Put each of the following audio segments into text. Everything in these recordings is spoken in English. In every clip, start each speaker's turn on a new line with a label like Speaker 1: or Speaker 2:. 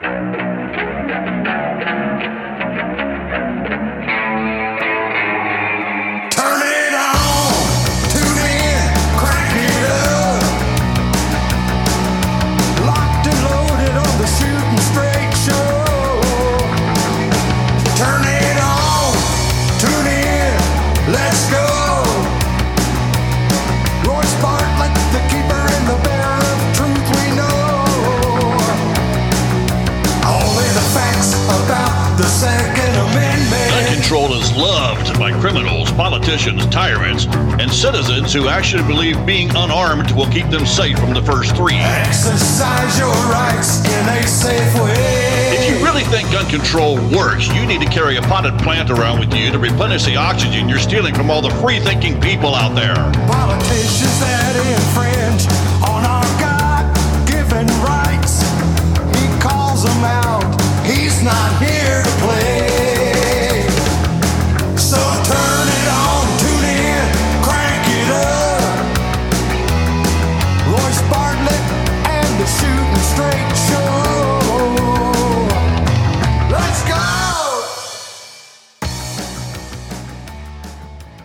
Speaker 1: Turn
Speaker 2: politicians, tyrants, and citizens who actually believe being unarmed will keep them safe from the first three.
Speaker 1: Exercise your rights in a safe way.
Speaker 2: If you really think gun control works, you need to carry a potted plant around with you to replenish the oxygen you're stealing from all the free thinking people out there.
Speaker 1: Politicians that infringe on our God given rights, he calls them out. He's not here to play.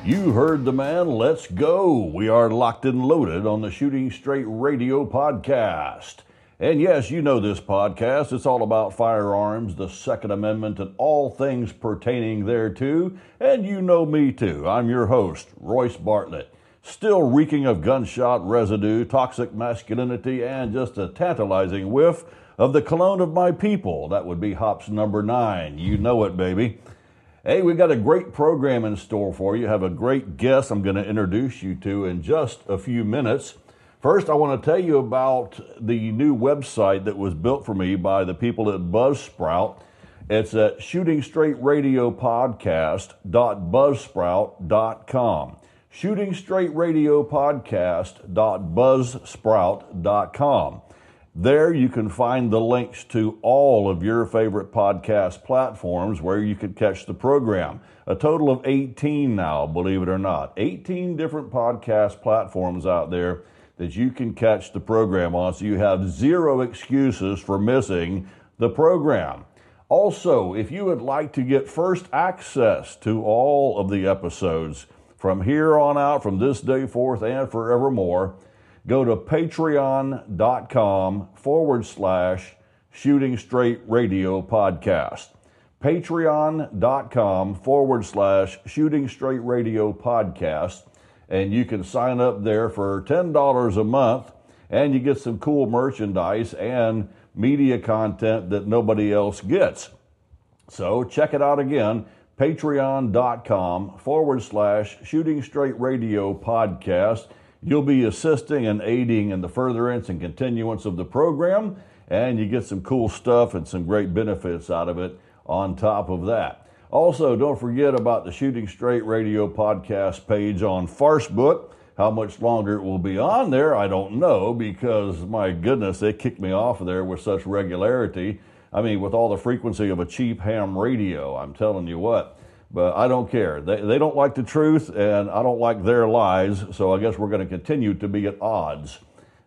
Speaker 3: You heard the man. Let's go. We are locked and loaded on the Shooting Straight Radio podcast. And yes, you know this podcast. It's all about firearms, the Second Amendment, and all things pertaining thereto. And you know me too. I'm your host, Royce Bartlett. Still reeking of gunshot residue, toxic masculinity, and just a tantalizing whiff of the cologne of my people. That would be hops number nine. You know it, baby. Hey, we've got a great program in store for you. Have a great guest I'm going to introduce you to in just a few minutes. First, I want to tell you about the new website that was built for me by the people at Buzzsprout. It's at shootingstraightradiopodcast.buzzsprout.com. Shootingstraightradiopodcast.buzzsprout.com. There you can find the links to all of your favorite podcast platforms where you could catch the program. A total of 18 now, believe it or not. 18 different podcast platforms out there that you can catch the program on, so you have zero excuses for missing the program. Also, if you would like to get first access to all of the episodes from here on out, from this day forth and forevermore, go to patreon.com forward slash shooting straight radio podcast. Patreon.com forward slash shooting straight radio podcast. And you can sign up there for $10 a month and you get some cool merchandise and media content that nobody else gets. So check it out again patreon.com forward slash shooting straight radio podcast. You'll be assisting and aiding in the furtherance and continuance of the program, and you get some cool stuff and some great benefits out of it on top of that. Also, don't forget about the Shooting Straight Radio podcast page on Farcebook. How much longer it will be on there, I don't know, because my goodness, they kicked me off of there with such regularity. I mean, with all the frequency of a cheap ham radio, I'm telling you what. But I don't care. They, they don't like the truth, and I don't like their lies, so I guess we're going to continue to be at odds.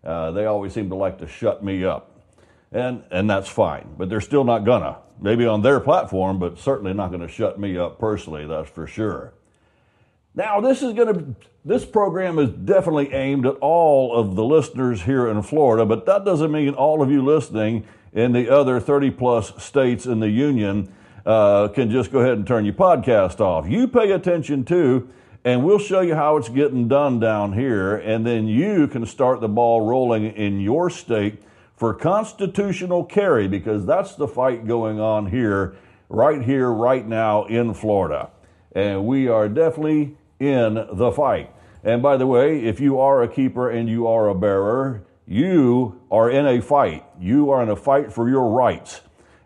Speaker 3: Uh, they always seem to like to shut me up. And, and that's fine, but they're still not gonna. Maybe on their platform, but certainly not gonna shut me up personally, that's for sure. Now, this is to this program is definitely aimed at all of the listeners here in Florida, but that doesn't mean all of you listening in the other 30 plus states in the union uh, can just go ahead and turn your podcast off. You pay attention too, and we'll show you how it's getting done down here, and then you can start the ball rolling in your state for constitutional carry because that's the fight going on here, right here, right now in Florida. And we are definitely in the fight. And by the way, if you are a keeper and you are a bearer, you are in a fight. You are in a fight for your rights.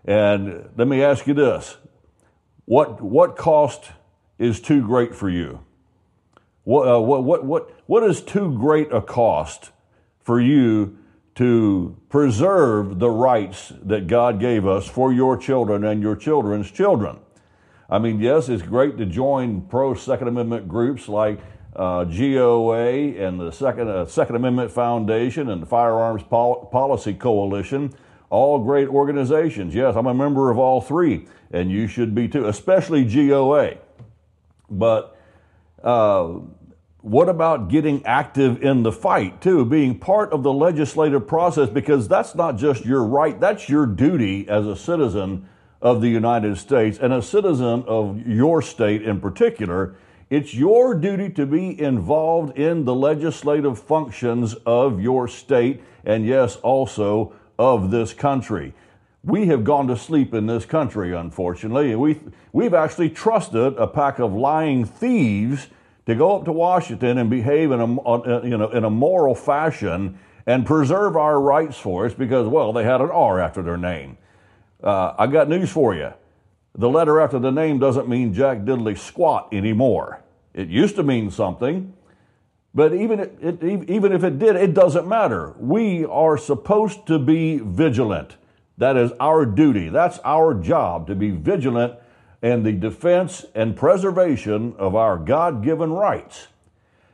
Speaker 3: And let me ask you this what, what cost is too great for you? What, uh, what, what, what, what is too great a cost for you to preserve the rights that God gave us for your children and your children's children? I mean, yes, it's great to join pro Second Amendment groups like uh, GOA and the Second, uh, Second Amendment Foundation and the Firearms Pol- Policy Coalition, all great organizations. Yes, I'm a member of all three, and you should be too, especially GOA. But uh, what about getting active in the fight too, being part of the legislative process? Because that's not just your right, that's your duty as a citizen of the United States and a citizen of your state in particular. It's your duty to be involved in the legislative functions of your state and, yes, also of this country. We have gone to sleep in this country, unfortunately. We, we've actually trusted a pack of lying thieves to go up to Washington and behave in a, uh, you know, in a moral fashion and preserve our rights for us because, well, they had an R after their name. Uh, I got news for you. The letter after the name doesn't mean Jack Diddley squat anymore. It used to mean something, but even, it, even if it did, it doesn't matter. We are supposed to be vigilant. That is our duty. That's our job to be vigilant in the defense and preservation of our God given rights.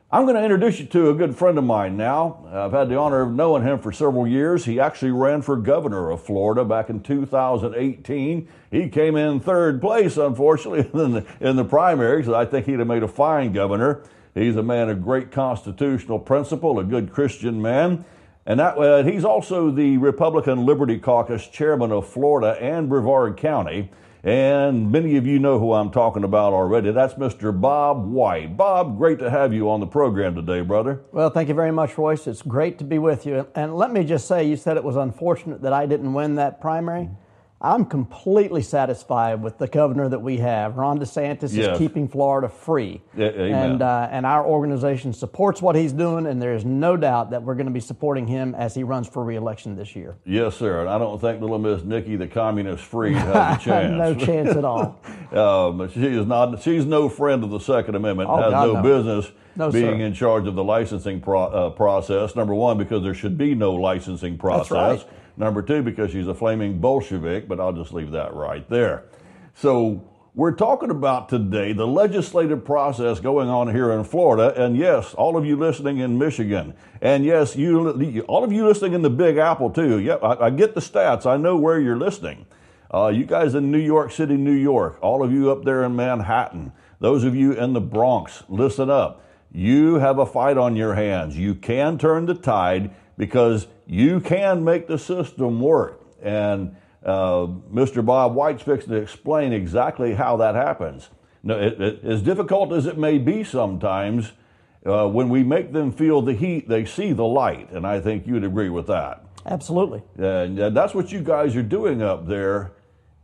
Speaker 3: I'm going to introduce you to a good friend of mine now. I've had the honor of knowing him for several years. He actually ran for governor of Florida back in 2018. He came in third place, unfortunately, in the, in the primaries. I think he'd have made a fine governor. He's a man of great constitutional principle, a good Christian man. And that, uh, he's also the Republican Liberty Caucus chairman of Florida and Brevard County. And many of you know who I'm talking about already. That's Mr. Bob White. Bob, great to have you on the program today, brother.
Speaker 4: Well, thank you very much, Royce. It's great to be with you. And let me just say, you said it was unfortunate that I didn't win that primary. I'm completely satisfied with the governor that we have. Ron DeSantis
Speaker 3: Yes.
Speaker 4: is keeping Florida free.
Speaker 3: Yeah.
Speaker 4: And, uh, and our organization supports what he's doing, and there is no doubt that we're going to be supporting him as he runs for reelection this year.
Speaker 3: Yes, sir. And I don't think little Miss Nikki, the communist Fried, has a chance.
Speaker 4: no chance at all.
Speaker 3: Um, she is not. She's no friend of the Second Amendment.
Speaker 4: Oh,
Speaker 3: has
Speaker 4: God,
Speaker 3: no,
Speaker 4: no.
Speaker 3: business
Speaker 4: No,
Speaker 3: being
Speaker 4: sir.
Speaker 3: in charge of the licensing pro- uh, process. Number one, because there should be no licensing process.
Speaker 4: That's right.
Speaker 3: Number two, because she's a flaming Bolshevik. But I'll just leave that right there. So we're talking about today the legislative process going on here in Florida, and yes, all of you listening in Michigan, and yes, you all of you listening in the Big Apple too. Yep, I, I get the stats. I know where you're listening. Uh, you guys in New York City, New York, all of you up there in Manhattan, those of you in the Bronx, listen up. You have a fight on your hands. You can turn the tide because you can make the system work. And uh, Mr. Bob White's fixing to explain exactly how that happens. Now, it, it, as difficult as it may be sometimes, uh, when we make them feel the heat, they see the light. And I think you'd agree with that.
Speaker 4: Absolutely.
Speaker 3: And uh, that's what you guys are doing up there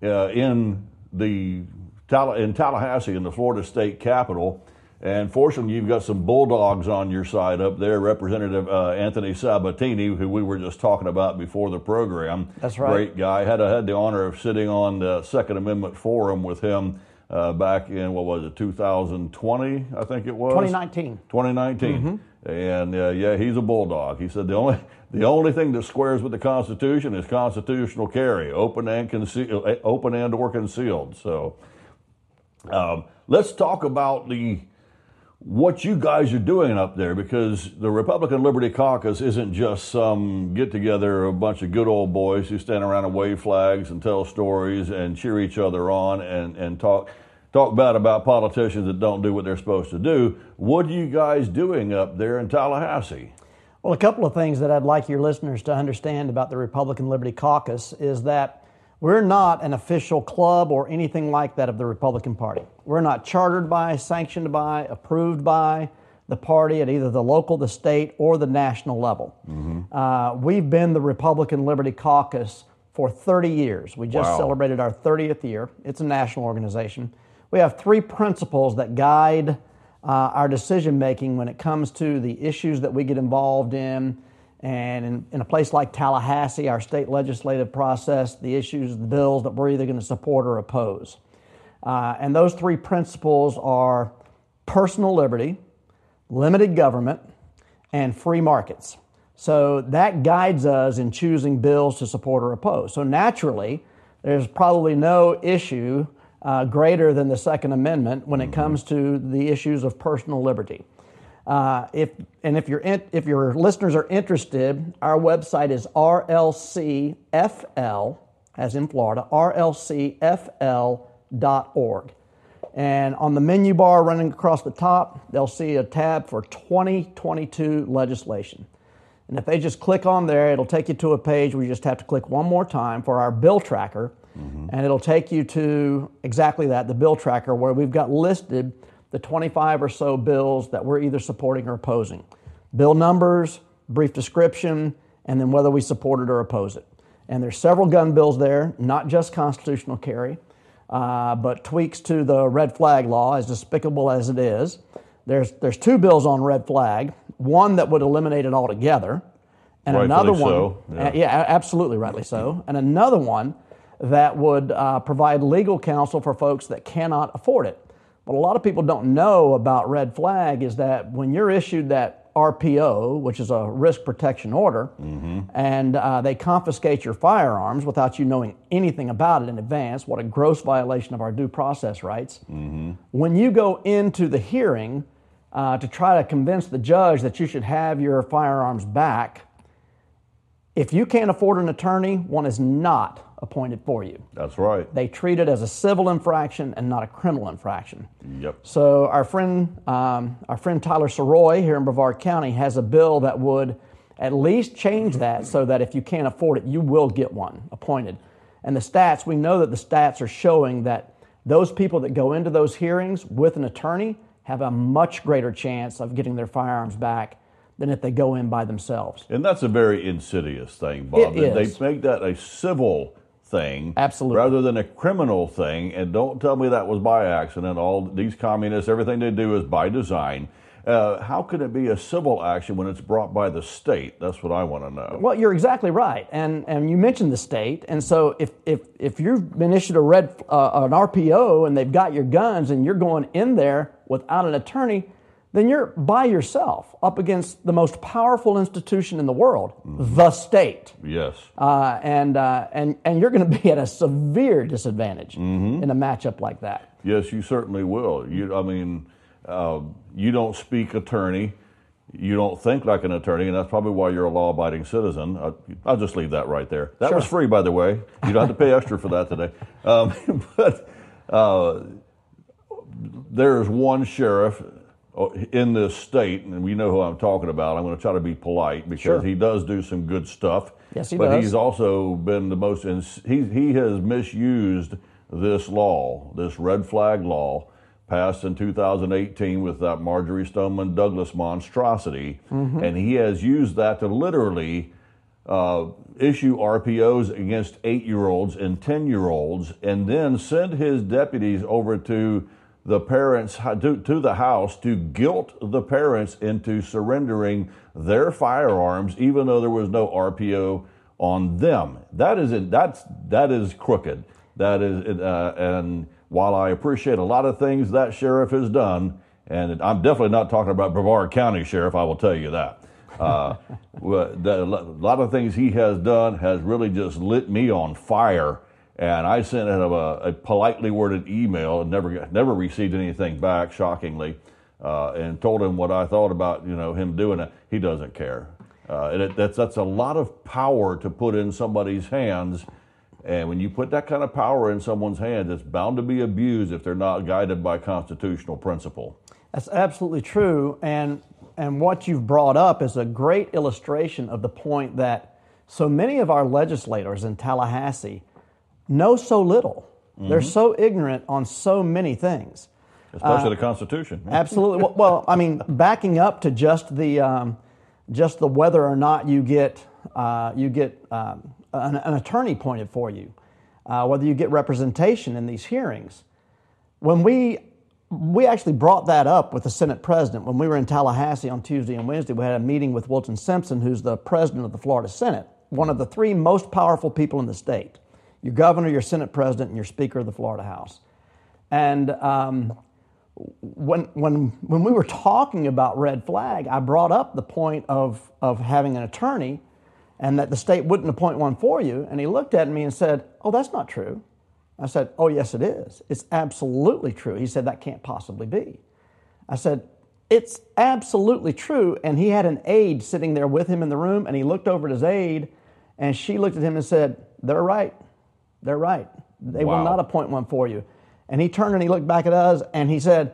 Speaker 3: uh, in the in Tallahassee, in the Florida State Capitol. And fortunately, you've got some bulldogs on your side up there. Representative uh, Anthony Sabatini, who we were just talking about before the program.
Speaker 4: That's right.
Speaker 3: Great guy. Had had the honor of sitting on the Second Amendment forum with him uh, back in what was it, 2020? I think it was
Speaker 4: 2019.
Speaker 3: 2019. And uh, yeah, he's a bulldog. He said the only the only thing that squares with the Constitution is constitutional carry, open and concealed, open and or concealed. So um, let's talk about the what you guys are doing up there because the Republican Liberty Caucus isn't just some get together of a bunch of good old boys who stand around and wave flags and tell stories and cheer each other on and, and talk talk bad about politicians that don't do what they're supposed to do. What are you guys doing up there in Tallahassee?
Speaker 4: Well, a couple of things that I'd like your listeners to understand about the Republican Liberty Caucus is that we're not an official club or anything like that of the Republican Party. We're not chartered by, sanctioned by, approved by the party at either the local, the state, or the national level. Uh, we've been the Republican Liberty Caucus for 30 years. We just
Speaker 3: Wow.
Speaker 4: celebrated our 30th year. It's a national organization. We have three principles that guide uh, our decision making when it comes to the issues that we get involved in. And in, in a place like Tallahassee, our state legislative process, the issues, the bills that we're either going to support or oppose. Uh, and those three principles are personal liberty, limited government, and free markets. So that guides us in choosing bills to support or oppose. So naturally, there's probably no issue uh, greater than the Second Amendment when it comes to the issues of personal liberty. Uh, if and if your if your listeners are interested, our website is rlcfl, as in Florida, rlcfl.org. And on the menu bar running across the top, they'll see a tab for 2022 legislation. And if they just click on there, it'll take you to a page where you just have to click one more time for our bill tracker. Mm-hmm. And it'll take you to exactly that, the bill tracker, where we've got listed the 25 or so bills that we're either supporting or opposing. Bill numbers, brief description, and then whether we support it or oppose it. And there's several gun bills there, not just constitutional carry, uh, but tweaks to the red flag law, as despicable as it is. There's, there's two bills on red flag, one that would eliminate it altogether, and
Speaker 3: Rightfully
Speaker 4: another one,
Speaker 3: so,
Speaker 4: uh,
Speaker 3: yeah.
Speaker 4: yeah, absolutely rightly so, and another one that would uh, provide legal counsel for folks that cannot afford it. What a lot of people don't know about red flag is that when you're issued that RPO, which is a risk protection order, and uh, they confiscate your firearms without you knowing anything about it in advance, what a gross violation of our due process rights. When you go into the hearing uh, to try to convince the judge that you should have your firearms back, if you can't afford an attorney, one is not appointed for you.
Speaker 3: That's right.
Speaker 4: They treat it as a civil infraction and not a criminal infraction.
Speaker 3: Yep.
Speaker 4: So our friend, um, our friend Tyler Sirois here in Brevard County has a bill that would at least change that so that if you can't afford it, you will get one appointed. And the stats, we know that the stats are showing that those people that go into those hearings with an attorney have a much greater chance of getting their firearms back than if they go in by themselves.
Speaker 3: And that's a very insidious thing, Bob.
Speaker 4: It
Speaker 3: They make that a civil thing
Speaker 4: Absolutely.
Speaker 3: rather than a criminal thing. And don't tell me that was by accident. All these communists, everything they do is by design. Uh, how can it be a civil action when it's brought by the state? That's what I want to know.
Speaker 4: Well, you're exactly right, and and you mentioned the state, and so if if if you've been issued a red uh, an RPO and they've got your guns and you're going in there without an attorney, then you're by yourself up against the most powerful institution in the world, the state,
Speaker 3: Yes.
Speaker 4: uh, and uh, and and you're going to be at a severe disadvantage in a matchup like that.
Speaker 3: Yes, you certainly will. You, I mean, uh, you don't speak attorney. You don't think like an attorney, and that's probably why you're a law-abiding citizen. I, I'll just leave that right there. That was free, by the way. You don't have to pay extra for that today. Um, but uh, there's one sheriff uh, in this state, and we know who I'm talking about. I'm going to try to be polite because
Speaker 4: Sure.
Speaker 3: he does do some good stuff.
Speaker 4: Yes, he
Speaker 3: but
Speaker 4: does.
Speaker 3: he's also been the most. Ins- he he has misused this law, this red flag law, passed in 2018 with that Marjory Stoneman Douglas monstrosity,
Speaker 4: Mm-hmm.
Speaker 3: and he has used that to literally uh, issue RPOs against eight year olds and 10 year olds, and then send his deputies over to the parents to, to the house to guilt the parents into surrendering their firearms, even though there was no RPO on them. That is that's it. that is crooked. That is, uh, and while I appreciate a lot of things that sheriff has done, and I'm definitely not talking about Brevard County Sheriff, I will tell you that. Uh, a lot of things he has done has really just lit me on fire. And I sent him a, a politely worded email and never never received anything back, shockingly, uh, and told him what I thought about you know him doing it. He doesn't care, uh, and it, that's that's a lot of power to put in somebody's hands. And when you put that kind of power in someone's hands, it's bound to be abused if they're not guided by constitutional principle.
Speaker 4: That's absolutely true. And, and what you've brought up is a great illustration of the point that so many of our legislators in Tallahassee know so little. They're so ignorant on so many things.
Speaker 3: Especially the Constitution.
Speaker 4: Absolutely. well, well, I mean, backing up to just the um, just the whether or not you get uh, you get um, an, an attorney appointed for you, uh, whether you get representation in these hearings. When we we actually brought that up with the Senate president when we were in Tallahassee on Tuesday and Wednesday. We had a meeting with Wilton Simpson, who's the president of the Florida Senate, one of the three most powerful people in the state. Your governor, your Senate president, and your Speaker of the Florida House. And um, when, when, when we were talking about red flag, I brought up the point of, of having an attorney and that the state wouldn't appoint one for you. And he looked at me and said, Oh, that's not true. I said, Oh, yes, it is. It's absolutely true. He said, That can't possibly be. I said, it's absolutely true. And he had an aide sitting there with him in the room, and he looked over at his aide, and she looked at him and said, They're right. They're right. They
Speaker 3: Wow.
Speaker 4: will not appoint one for you. And he turned and he looked back at us, and he said,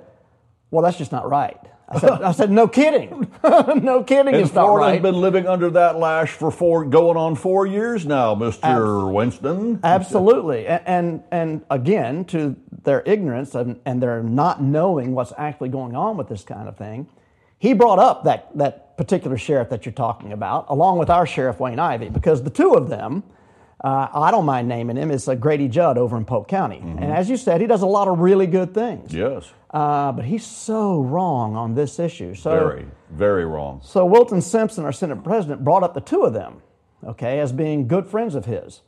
Speaker 4: Well, that's just not right. I said, I said No kidding. no kidding.
Speaker 3: And
Speaker 4: it's not
Speaker 3: Florida's
Speaker 4: right.
Speaker 3: been living under that lash for four, going on four years now, Mr. Winston.
Speaker 4: Absolutely, and, and and again, to their ignorance and, and their not knowing what's actually going on with this kind of thing, he brought up that that particular sheriff that you're talking about, along with our sheriff Wayne Ivey, because the two of them, uh, I don't mind naming him, It's uh, Grady Judd over in Polk County, and as you said, he does a lot of really good things.
Speaker 3: Yes,
Speaker 4: Uh, but he's so wrong on this issue. So
Speaker 3: very, very wrong.
Speaker 4: so Wilton Simpson, our Senate president, brought up the two of them, okay, as being good friends of his.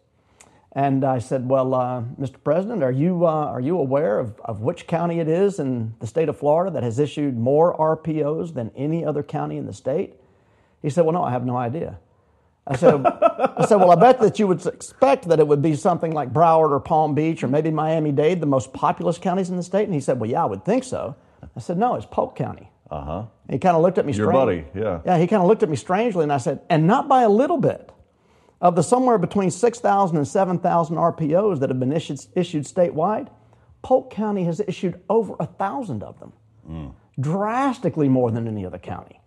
Speaker 4: And I said, "Well, uh, Mr. President, are you uh, are you aware of, of which county it is in the state of Florida that has issued more RPOs than any other county in the state?" He said, "Well, no, I have no idea." I said, "I said, well, I bet that you would expect that it would be something like Broward or Palm Beach or maybe Miami-Dade, the most populous counties in the state." And he said, "Well, yeah, I would think so." I said, "No, it's Polk County."
Speaker 3: Uh huh.
Speaker 4: He kind of looked at me
Speaker 3: Your
Speaker 4: strange-
Speaker 3: buddy, yeah.
Speaker 4: Yeah, he kind of looked at me strangely, and I said, and not by a little bit. Of the somewhere between 6,000 and 7,000 RPOs that have been issued, issued statewide, Polk County has issued over a thousand of them, drastically more than any other county.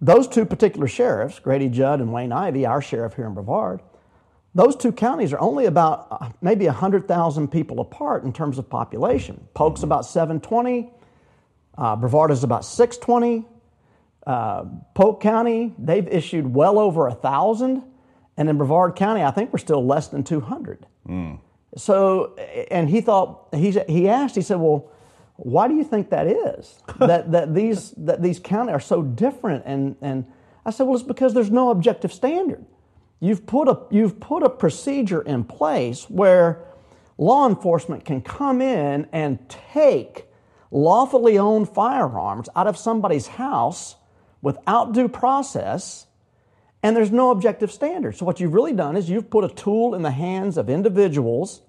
Speaker 4: Those two particular sheriffs, Grady Judd and Wayne Ivey, our sheriff here in Brevard, those two counties are only about uh, maybe 100,000 people apart in terms of population. Polk's about 720, uh, Brevard is about 620. Uh, Polk County, they've issued well over a thousand, and in Brevard County, I think we're still less than 200. So, and he thought he he asked, he said, "Well, why do you think that is? that that these that these counties are so different?" And and I said, "Well, it's because there's no objective standard. You've put a you've put a procedure in place where law enforcement can come in and take lawfully owned firearms out of somebody's house without due process." and there's no objective standard. So what you've really done is you've put a tool in the hands of individuals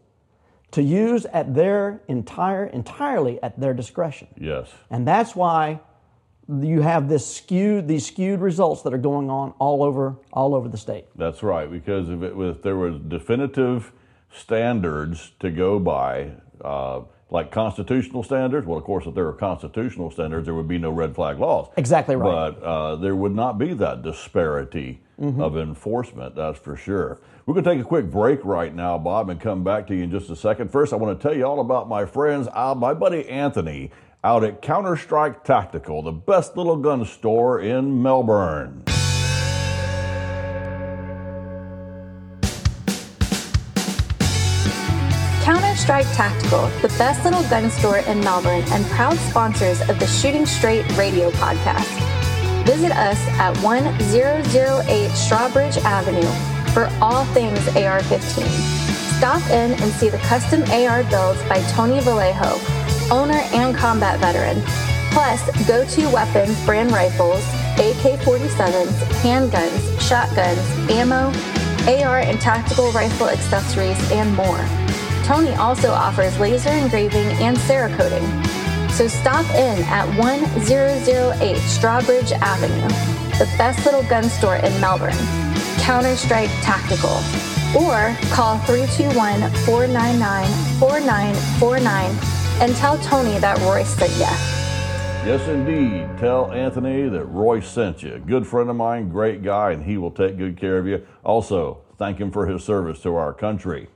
Speaker 4: to use at their entire entirely at their discretion.
Speaker 3: Yes.
Speaker 4: And that's why you have this skewed these skewed results that are going on all over all over the state.
Speaker 3: That's right, because if, it, if there were definitive standards to go by, uh, like constitutional standards, well, of course, if there were constitutional standards, there would be no red flag laws.
Speaker 4: Exactly right.
Speaker 3: But uh, there would not be that disparity of enforcement, that's for sure. We're going to take a quick break right now, Bob, and come back to you in just a second. First, I want to tell you all about my friends, uh, my buddy Anthony, out at Counter Strike Tactical, the best little gun store in Melbourne.
Speaker 5: Counter Strike Tactical, the best little gun store in Melbourne and proud sponsors of the Shooting Straight radio podcast. Visit us at 1008 Strawbridge Avenue for all things AR 15. Stop in and see the custom AR builds by Tony Vallejo, owner and combat veteran. Plus, go to weapons, brand rifles, AK 47s, handguns, shotguns, ammo, AR and tactical rifle accessories, and more. Tony also offers laser engraving and Cerakoting. So stop in at 1008 Strawbridge Avenue, the best little gun store in Melbourne, Counter Strike Tactical, or call 321 499 4949 and tell Tony that Roy sent you.
Speaker 3: Yes, indeed. Tell Anthony that Roy sent you. Good friend of mine, great guy, and he will take good care of you. Also, thank him for his service to our country.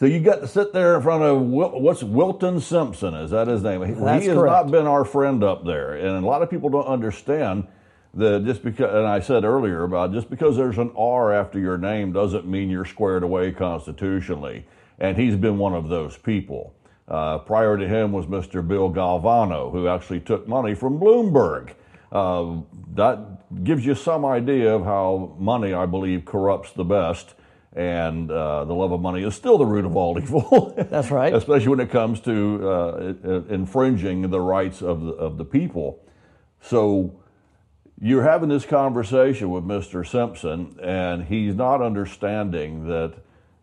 Speaker 3: So you got to sit there in front of what's Wilton Simpson? Is that his name? He-
Speaker 4: That's
Speaker 3: he has
Speaker 4: correct.
Speaker 3: not been our friend up there, and a lot of people don't understand that just because. And I said earlier about just because there's an R after your name doesn't mean you're squared away constitutionally. And he's been one of those people. Uh, prior to him was Mr. Bill Galvano, who actually took money from Bloomberg. Uh, that gives you some idea of how money, I believe, corrupts the best. And uh, the love of money is still the root of all evil.
Speaker 4: That's right.
Speaker 3: Especially when it comes to uh, infringing the rights of the, of the people. So you're having this conversation with Mr. Simpson, and he's not understanding that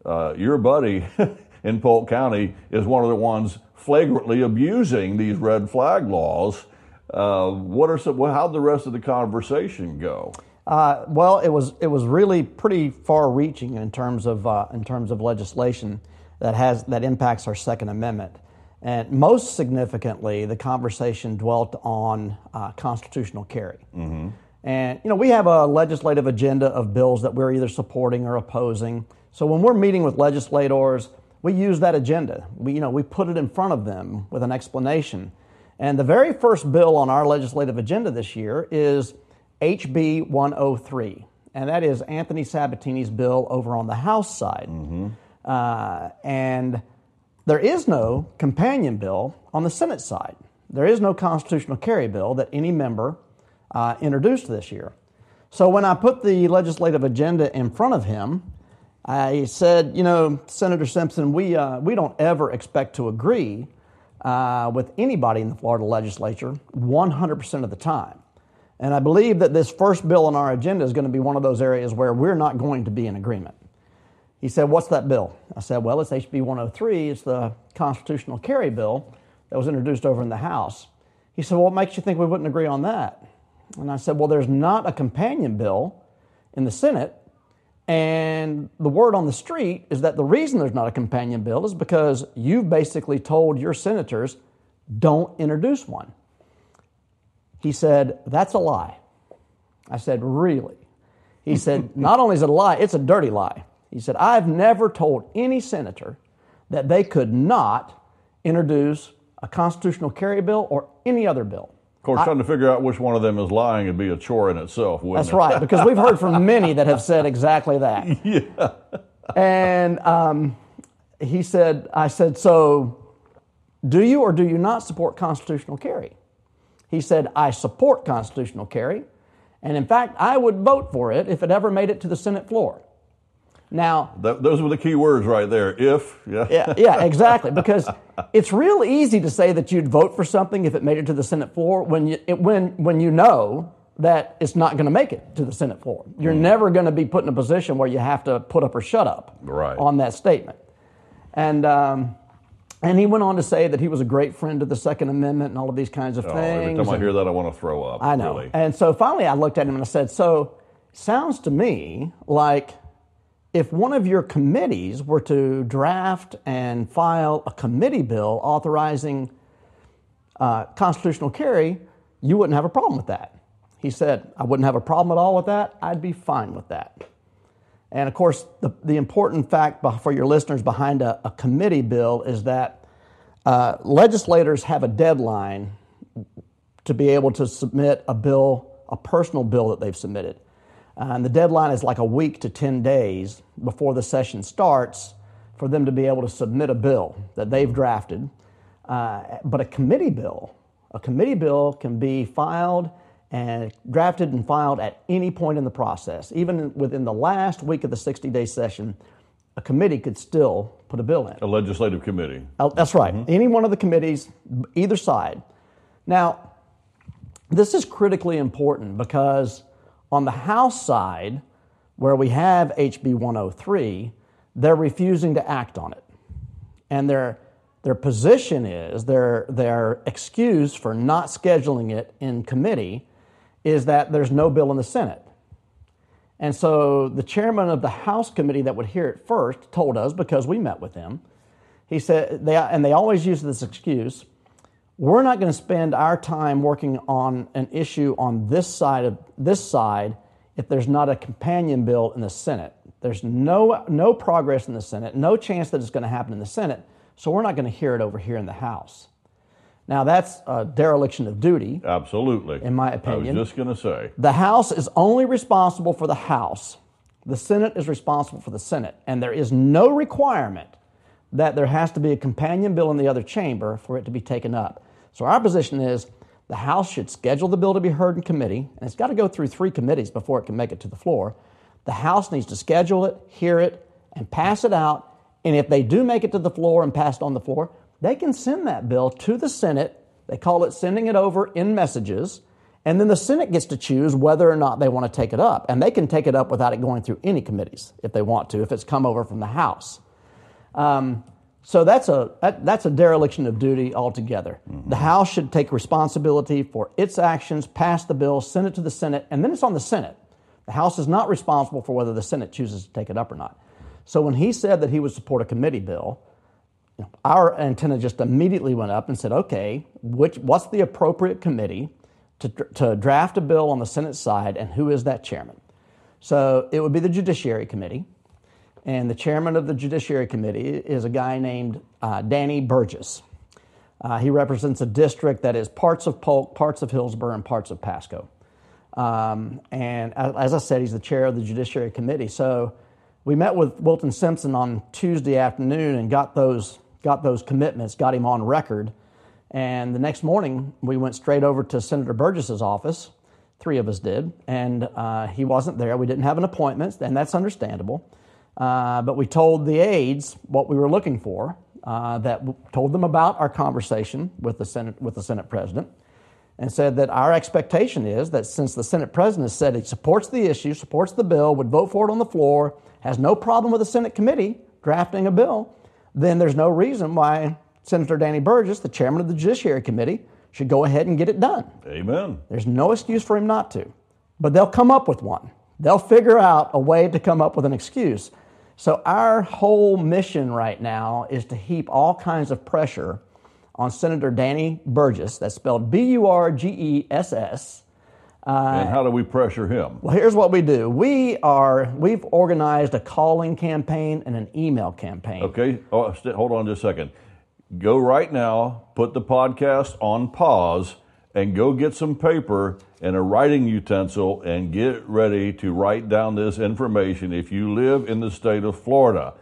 Speaker 3: uh, your buddy in Polk County is one of the ones flagrantly abusing these red flag laws Uh, what are some? Well, how'd the rest of the conversation go?
Speaker 4: Uh, well, it was it was really pretty far-reaching in terms of uh, in terms of legislation that has that impacts our Second Amendment, and most significantly, the conversation dwelt on uh, constitutional carry. And you know, we have a legislative agenda of bills that we're either supporting or opposing. So when we're meeting with legislators, we use that agenda. We you know we put it in front of them with an explanation. And the very first bill on our legislative agenda this year is HB 103, and that is Anthony Sabatini's bill over on the House side. Uh, and there is no companion bill on the Senate side. There is no constitutional carry bill that any member uh, introduced this year. So when I put the legislative agenda in front of him, I said, you know, Senator Simpson, we, uh, we don't ever expect to agree uh, with anybody in the Florida legislature 100% of the time. And I believe that this first bill on our agenda is going to be one of those areas where we're not going to be in agreement. He said, What's that bill? I said, Well, it's HB 103. It's the constitutional carry bill that was introduced over in the House. He said, Well, what makes you think we wouldn't agree on that? And I said, Well, there's not a companion bill in the Senate. And the word on the street is that the reason there's not a companion bill is because you've basically told your senators, don't introduce one. He said, That's a lie. I said, Really? He said, Not only is it a lie, it's a dirty lie. He said, I've never told any senator that they could not introduce a constitutional carry bill or any other bill.
Speaker 3: Of course, trying to figure out which one of them is lying would be a chore in itself. Wouldn't
Speaker 4: That's
Speaker 3: it?
Speaker 4: right, because we've heard from many that have said exactly that. Yeah. And um, he said, I said, so do you or do you not support constitutional carry? He said, I support constitutional carry. And in fact, I would vote for it if it ever made it to the Senate floor. Now,
Speaker 3: That, those were the key words right there. If, yeah.
Speaker 4: yeah, yeah, exactly. Because it's real easy to say that you'd vote for something if it made it to the Senate floor when you it, when when you know that it's not going to make it to the Senate floor. You're never going to be put in a position where you have to put up or shut up
Speaker 3: Right.
Speaker 4: on that statement. And um, and he went on to say that he was a great friend of the Second Amendment and all of these kinds of
Speaker 3: Oh,
Speaker 4: things.
Speaker 3: every time I hear that, I want to throw up.
Speaker 4: I know.
Speaker 3: Really.
Speaker 4: And so finally I looked at him and I said, So, sounds to me like if one of your committees were to draft and file a committee bill authorizing uh, constitutional carry, you wouldn't have a problem with that. He said, I wouldn't have a problem at all with that. I'd be fine with that. And of course, the, the important fact for your listeners behind a, a committee bill is that uh, legislators have a deadline to be able to submit a bill, a personal bill that they've submitted. Uh, and the deadline is like a week to 10 days before the session starts for them to be able to submit a bill that they've drafted. Uh, but a committee bill, a committee bill can be filed and drafted and filed at any point in the process. Even within the last week of the 60 day session, a committee could still put a bill in.
Speaker 3: A legislative committee.
Speaker 4: Oh, that's right. Mm-hmm. Any one of the committees, either side. Now, this is critically important because on the House side, where we have HB 103, they're refusing to act on it. And their, their position is, their, their excuse for not scheduling it in committee is that there's no bill in the Senate. And so the chairman of the House committee that would hear it first told us because we met with him. He said they and they always use this excuse. We're not going to spend our time working on an issue on this side of this side if there's not a companion bill in the Senate. There's no no progress in the Senate, no chance that it's going to happen in the Senate. So we're not going to hear it over here in the House. Now that's a dereliction of duty.
Speaker 3: Absolutely.
Speaker 4: In my opinion.
Speaker 3: I was just going to say.
Speaker 4: The House is only responsible for the House. The Senate is responsible for the Senate. And there is no requirement that there has to be a companion bill in the other chamber for it to be taken up. So our position is the House should schedule the bill to be heard in committee, and it's got to go through three committees before it can make it to the floor. The House needs to schedule it, hear it, and pass it out. And if they do make it to the floor and pass it on the floor, they can send that bill to the Senate. They call it sending it over in messages. And then the Senate gets to choose whether or not they want to take it up. And they can take it up without it going through any committees if they want to, if it's come over from the House. Um, So that's a that, that's a dereliction of duty altogether. The House should take responsibility for its actions, pass the bill, send it to the Senate, and then it's on the Senate. The House is not responsible for whether the Senate chooses to take it up or not. So when he said that he would support a committee bill, our antenna just immediately went up and said, "Okay, which what's the appropriate committee to, to draft a bill on the Senate side, and who is that chairman?" So it would be the Judiciary Committee. And the chairman of the Judiciary Committee is a guy named uh, Danny Burgess. Uh, he represents a district that is parts of Polk, parts of Hillsborough, and parts of Pasco. Um, and as, I said, he's the chair of the Judiciary Committee. So we met with Wilton Simpson on Tuesday afternoon and got those, got those commitments, got him on record. And the next morning, we went straight over to Senator Burgess's office. Three of us did. And uh, he wasn't there. We didn't have an appointment, and that's understandable. Uh, but we told the aides what we were looking for, uh, that told them about our conversation with the Senate, with the Senate president, and said that our expectation is that since the Senate president has said he supports the issue, supports the bill, would vote for it on the floor, has no problem with the Senate committee drafting a bill, then there's no reason why Senator Danny Burgess, the chairman of the Judiciary Committee, should go ahead and get it done.
Speaker 3: Amen.
Speaker 4: There's no excuse for him not to. But they'll come up with one. They'll figure out a way to come up with an excuse. So, our whole mission right now is to heap all kinds of pressure on Senator Danny Burgess, that's spelled B U R G E S S.
Speaker 3: and how do we pressure him?
Speaker 4: Well, here's what we do. We are we've organized a calling campaign and an email campaign.
Speaker 3: Okay, oh, st- hold on just a second. Go right now, put the podcast on pause, and go get some paper and a writing utensil and get ready to write down this information if you live in the state of Florida.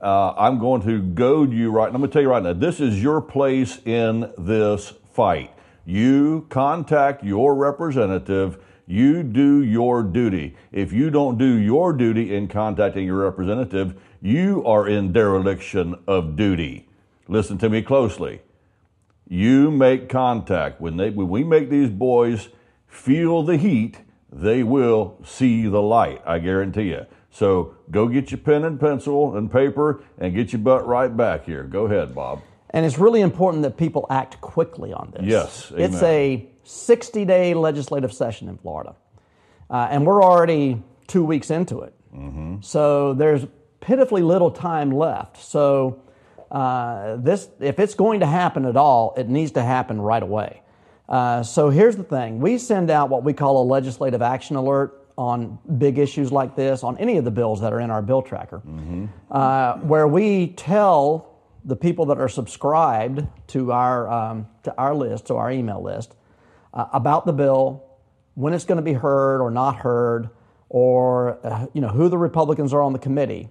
Speaker 3: Uh, I'm going to goad you right. I'm going to tell you right now. This is your place in this fight. You contact your representative. You do your duty. If you don't do your duty in contacting your representative, you are in dereliction of duty. Listen to me closely. You make contact. When, they, when we make these boys feel the heat, they will see the light, I guarantee you. So go get your pen and pencil and paper and get your butt right back here. Go ahead, Bob.
Speaker 4: And it's really important that people act quickly on this.
Speaker 3: Yes,
Speaker 4: It's a 60 day legislative session in Florida. Uh, and we're already two weeks into it. So there's pitifully little time left. So uh, this, if it's going to happen at all, it needs to happen right away. Uh, so here's the thing we send out what we call a legislative action alert on big issues like this, on any of the bills that are in our bill tracker, uh, where we tell the people that are subscribed to our, um, to our list, to our email list, uh, about the bill, when it's going to be heard or not heard, or uh, you know who the Republicans are on the committee,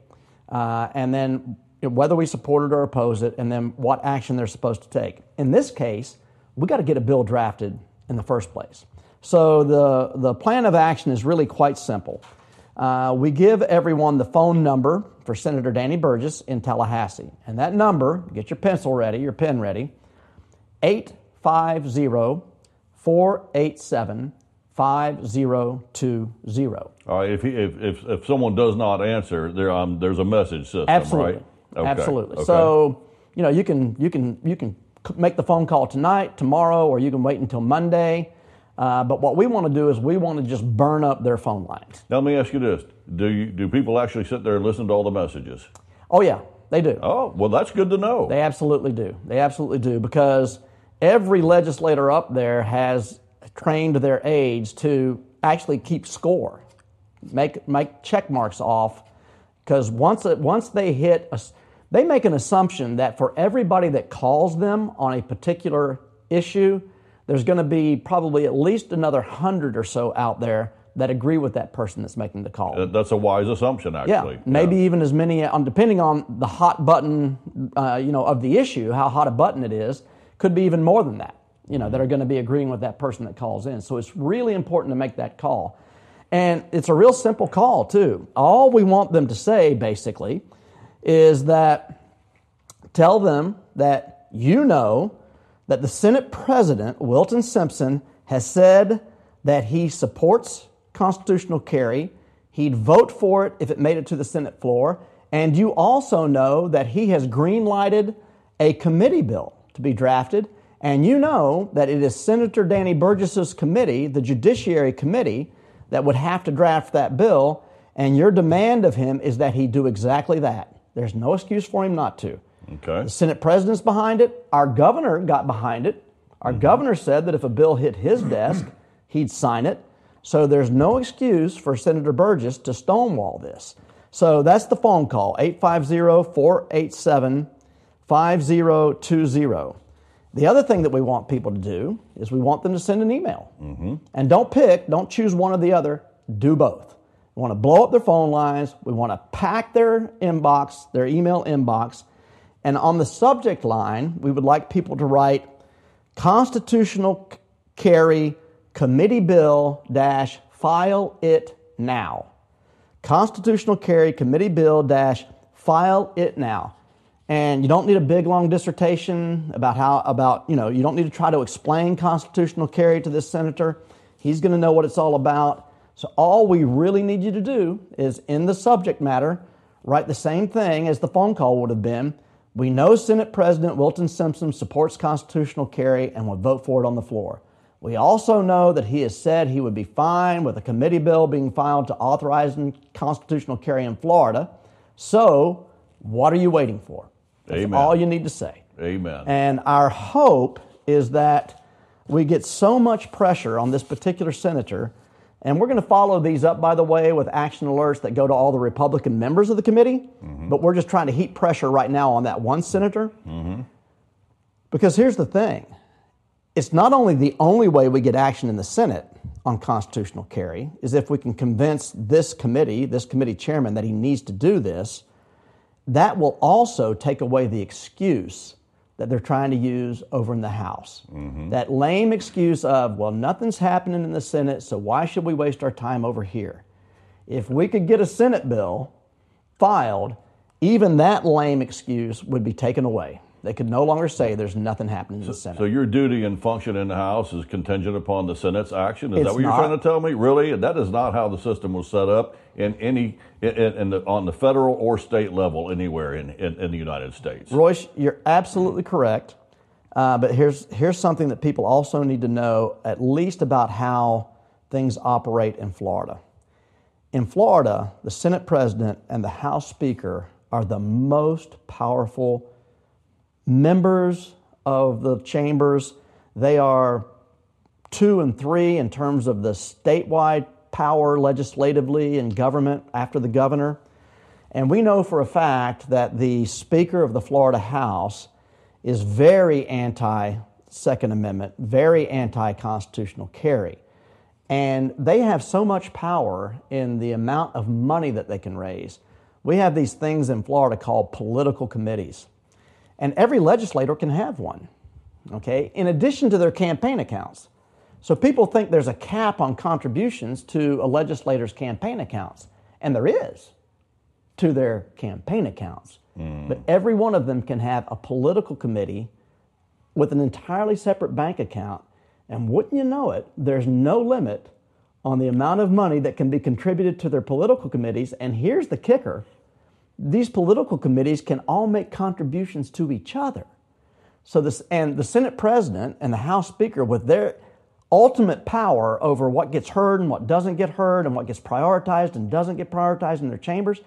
Speaker 4: uh, and then whether we support it or oppose it, and then what action they're supposed to take. In this case, we got to get a bill drafted in the first place. So the the plan of action is really quite simple. Uh, we give everyone the phone number for Senator Danny Burgess in Tallahassee, and that number, get your pencil ready, your pen ready, 850 487 5020.
Speaker 3: All right, if, he, if, if, if someone does not answer, there, um, there's a message system,
Speaker 4: Absolutely.
Speaker 3: right? Okay,
Speaker 4: Absolutely.
Speaker 3: okay.
Speaker 4: So, you know, you can you can you can make the phone call tonight, tomorrow, or you can wait until Monday. Uh, but what we want to do is we want to just burn up their phone lines.
Speaker 3: Now, let me ask you this: Do you do people actually sit there and listen to all the messages?
Speaker 4: Oh yeah, they do.
Speaker 3: Oh, well, that's good to know.
Speaker 4: They absolutely do. They absolutely do because every legislator up there has trained their aides to actually keep score, make make check marks off, because once it, once they hit, a, they make an assumption that for everybody that calls them on a particular issue, there's going to be probably at least another hundred or so out there that agree with that person that's making the call.
Speaker 3: That's a wise assumption, actually.
Speaker 4: Yeah, maybe even as many, on depending on the hot button, uh, you know, of the issue, how hot a button it is, could be even more than that. You know, that are going to be agreeing with that person that calls in. So it's really important to make that call, and it's a real simple call too. All we want them to say, basically, is that tell them that you know that the Senate President, Wilton Simpson, has said that he supports constitutional carry. He'd vote for it if it made it to the Senate floor, And you also know that he has green lighted a committee bill to be drafted. And you know that it is Senator Danny Burgess's committee, the Judiciary Committee, that would have to draft that bill. And your demand of him is that he do exactly that. There's no excuse for him not to.
Speaker 3: Okay.
Speaker 4: The Senate president's behind it. Our governor got behind it. Our mm-hmm. governor said that if a bill hit his desk, he'd sign it. So there's no excuse for Senator Burgess to stonewall this. So that's the phone call 850 487 5020. The other thing that we want people to do is we want them to send an email. Mm-hmm. And don't pick, don't choose one or the other, do both. We want to blow up their phone lines, we want to pack their inbox, their email inbox, and on the subject line, we would like people to write constitutional carry committee bill dash file it now. Constitutional carry committee bill dash file it now. And you don't need a big long dissertation about how about, you know, you don't need to try to explain constitutional carry to this senator. He's going to know what it's all about. So all we really need you to do is in the subject matter, write the same thing as the phone call would have been. We know Senate President Wilton Simpson supports constitutional carry and would vote for it on the floor. We also know that he has said he would be fine with a committee bill being filed to authorize constitutional carry in Florida. So, what are you waiting for? That's
Speaker 3: Amen.
Speaker 4: all you need to say.
Speaker 3: Amen.
Speaker 4: And our hope is that we get so much pressure on this particular senator, and we're going to follow these up, by the way, with action alerts that go to all the Republican members of the committee. Mm-hmm. But we're just trying to heat pressure right now on that one senator. Mm-hmm. Because here's the thing it's not only the only way we get action in the Senate on constitutional carry, is if we can convince this committee, this committee chairman, that he needs to do this that will also take away the excuse that they're trying to use over in the House. Mm-hmm. That lame excuse of, well, nothing's happening in the Senate, so why should we waste our time over here? If we could get a Senate bill filed, even that lame excuse would be taken away. They could no longer say there's nothing happening in the Senate.
Speaker 3: So your duty and function in the House is contingent upon the Senate's action. Is
Speaker 4: It's
Speaker 3: that what you're trying to tell me? Really? That is not how the system was set up in any in, in the, on the federal or state level anywhere in, in, in the United States.
Speaker 4: Royce, you're absolutely correct. Uh, but here's, here's something that people also need to know, at least about how things operate in Florida. In Florida, the Senate president and the House Speaker are the most powerful members of the chambers. They are two and three in terms of the statewide power legislatively and government after the governor. And we know for a fact that the Speaker of the Florida House is very anti Second Amendment, very anti constitutional carry. And they have so much power in the amount of money that they can raise. We have these things in Florida called political committees. And every legislator can have one, okay, in addition to their campaign accounts. So people think there's a cap on contributions to a legislator's campaign accounts, and there is to their campaign accounts. Hmm. But every one of them can have a political committee with an entirely separate bank account. And wouldn't you know it, there's no limit on the amount of money that can be contributed to their political committees. And here's the kicker these political committees can all make contributions to each other. So this and the Senate president and the House Speaker with their ultimate power over what gets heard and what doesn't get heard and what gets prioritized and doesn't get prioritized in their chambers,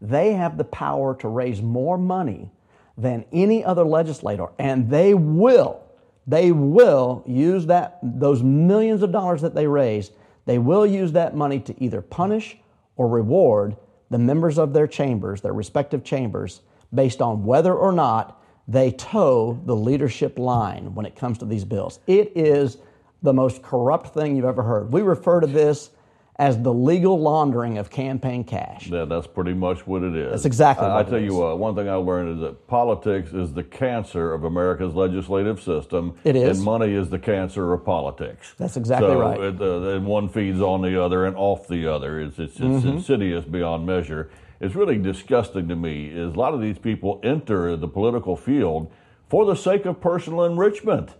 Speaker 4: they have the power to raise more money than any other legislator and they will they will use that those millions of dollars that they raise they will use that money to either punish or reward the members of their chambers their respective chambers based on whether or not they toe the leadership line when it comes to these bills. It is the most corrupt thing you've ever heard. We refer to this as the legal laundering of campaign cash
Speaker 3: Yeah, that's pretty much what it is.
Speaker 4: That's exactly
Speaker 3: I, I tell you what, one thing I learned is that politics is the cancer of America's legislative system.
Speaker 4: It is.
Speaker 3: And money is the cancer of politics.
Speaker 4: That's exactly
Speaker 3: so
Speaker 4: right.
Speaker 3: It, uh, and one feeds on the other and off the other. It's, it's, it's
Speaker 4: Mm-hmm.
Speaker 3: insidious beyond measure. It's really disgusting to me is a lot of these people enter the political field for the sake of personal enrichment.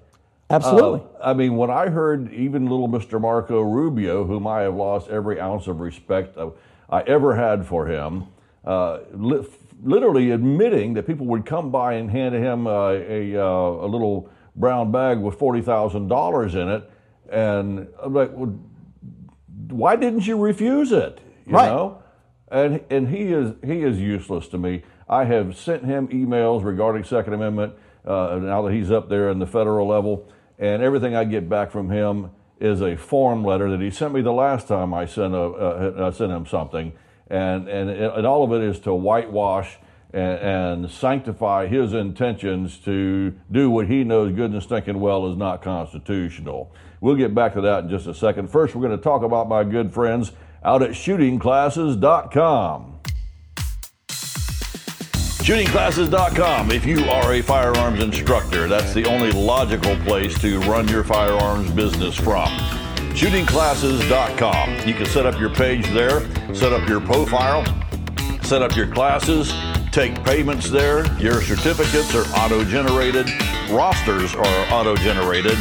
Speaker 4: Absolutely
Speaker 3: Uh, I mean, when I heard even little Mr. Marco Rubio, whom I have lost every ounce of respect uh, I ever had for him, uh, li- literally admitting that people would come by and hand him uh, a, uh, a little brown bag with $40,000 in it. And I'm like, well, why didn't you refuse it? You
Speaker 4: Right.
Speaker 3: know? And, and he is he is useless to me. I have sent him emails regarding Second Amendment uh, now that he's up there in the federal level, and everything I get back from him is a form letter that he sent me the last time I sent a uh, I sent him something, and and and all of it is to whitewash and, and sanctify his intentions to do what he knows good and stinking well is not constitutional. We'll get back to that in just a second. First, we're going to talk about my good friends out at shootingclasses.com. Shootingclasses.com. If you are a firearms instructor, that's the only logical place to run your firearms business from. Shootingclasses.com. You can set up your page there, set up your profile, set up your classes, take payments there. Your certificates are auto generated, rosters are auto generated,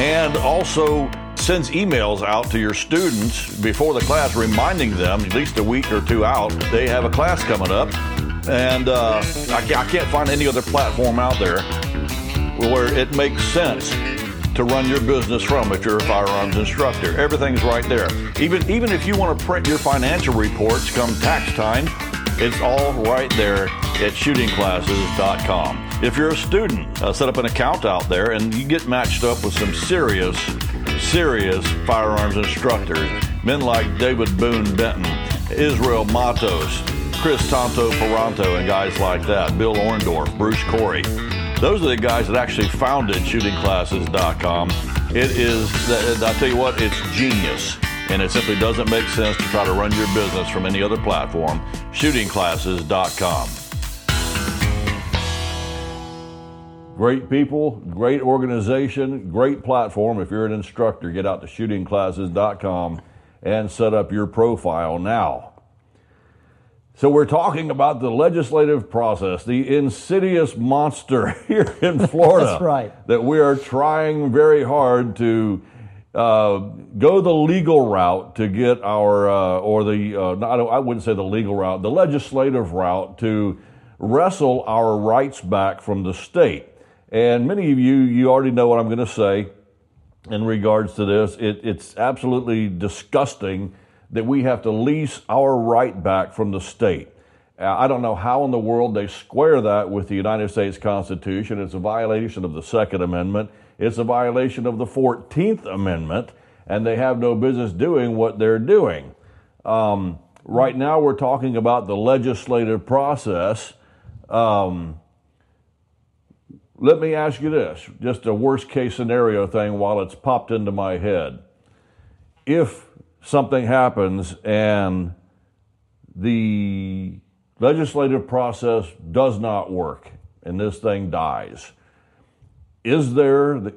Speaker 3: and also sends emails out to your students before the class reminding them, at least a week or two out, they have a class coming up. And uh, I, I can't find any other platform out there where it makes sense to run your business from if you're a firearms instructor. Everything's right there. Even even if you want to print your financial reports come tax time, it's all right there at shootingclasses.com. If you're a student, uh, set up an account out there and you get matched up with some serious, serious firearms instructors. Men like David Boone Benton, Israel Matos, Chris Tonto Peranto, and guys like that, Bill Orndorff, Bruce Corey. Those are the guys that actually founded shootingclasses.com. It is, I tell you what, it's genius. And it simply doesn't make sense to try to run your business from any other platform. Shootingclasses.com. Great people, great organization, great platform. If you're an instructor, get out to shootingclasses.com and set up your profile now. So, we're talking about the legislative process, the insidious monster here in Florida.
Speaker 4: That's right.
Speaker 3: That we are trying very hard to uh, go the legal route to get our, uh, or the, uh, no, I I wouldn't say the legal route, the legislative route to wrestle our rights back from the state. And many of you, you already know what I'm going to say in regards to this. It, it's absolutely disgusting that we have to lease our right back from the state. Uh, I don't know how in the world they square that with the United States Constitution. It's a violation of the Second Amendment. It's a violation of the 14th Amendment, and they have no business doing what they're doing. Um, right now, we're talking about the legislative process. Um, let me ask you this just a worst case scenario thing while it's popped into my head. If something happens and the legislative process does not work and this thing dies, is there the,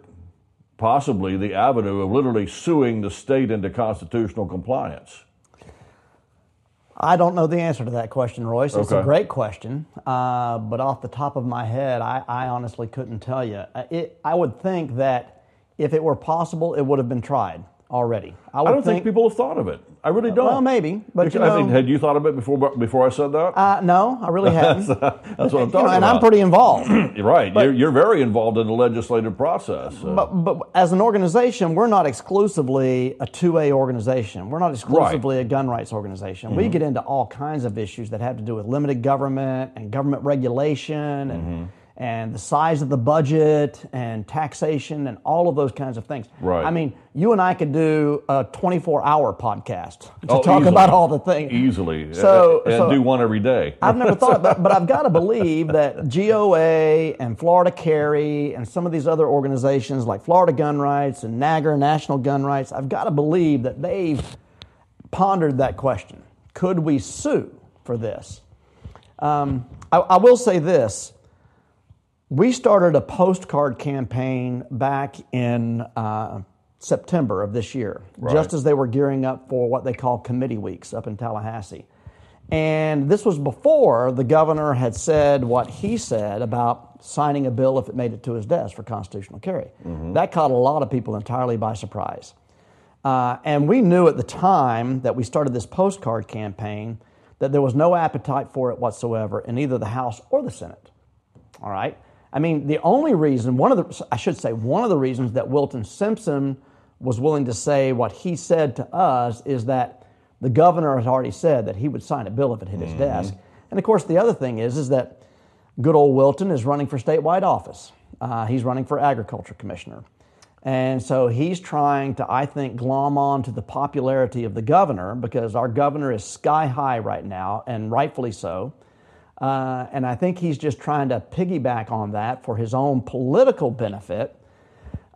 Speaker 3: possibly the avenue of literally suing the state into constitutional compliance?
Speaker 4: I don't know the answer to that question, Royce. It's a great question, uh, but off the top of my head, I, I honestly couldn't tell you. Uh, It, I would think that if it were possible, it would have been tried already. I,
Speaker 3: I don't think, people have thought of it. I really don't.
Speaker 4: Well, maybe, but
Speaker 3: Because-
Speaker 4: you
Speaker 3: I mean,
Speaker 4: know-
Speaker 3: had you thought of it before? Before I said that,
Speaker 4: Uh, no, I really hadn't.
Speaker 3: that's what I'm
Speaker 4: You know, and
Speaker 3: about.
Speaker 4: I'm pretty involved.
Speaker 3: You're right. you're, you're very involved in the legislative process. Uh,
Speaker 4: But, but as an organization, we're not exclusively a 2A organization. We're not exclusively a gun rights organization.
Speaker 3: Mm-hmm.
Speaker 4: We get into all kinds of issues that have to do with limited government and government regulation and,
Speaker 3: Mm-hmm.
Speaker 4: And the size of the budget and taxation and all of those kinds of things.
Speaker 3: Right.
Speaker 4: I mean, you and I could do a 24 hour podcast to
Speaker 3: Oh,
Speaker 4: talk
Speaker 3: easily.
Speaker 4: about all the things.
Speaker 3: easily.
Speaker 4: So-
Speaker 3: and
Speaker 4: so-
Speaker 3: do one every day.
Speaker 4: I've never thought about but I've got to believe that GOA and Florida Carry and some of these other organizations like Florida Gun Rights and NAGR, National Gun Rights, I've got to believe that they've pondered that question. Could we sue for this? Um, I, I will say this. We started a postcard campaign back in uh, September of this year, just as they were gearing up for what they call committee weeks up in Tallahassee. And this was before the governor had said what he said about signing a bill if it made it to his desk for constitutional carry. That caught a lot of people entirely by surprise. Uh, and we knew at the time that we started this postcard campaign that there was no appetite for it whatsoever in either the House or the Senate. All right? I mean, the only reason, one of the, I should say, one of the reasons that Wilton Simpson was willing to say what he said to us is that the governor had already said that he would sign a bill if it hit his desk. And of course, the other thing is, is that good old Wilton is running for statewide office. Uh, he's running for agriculture commissioner. And so he's trying to, I think, glom on to the popularity of the governor because our governor is sky high right now, and rightfully so. Uh, and I think he's just trying to piggyback on that for his own political benefit.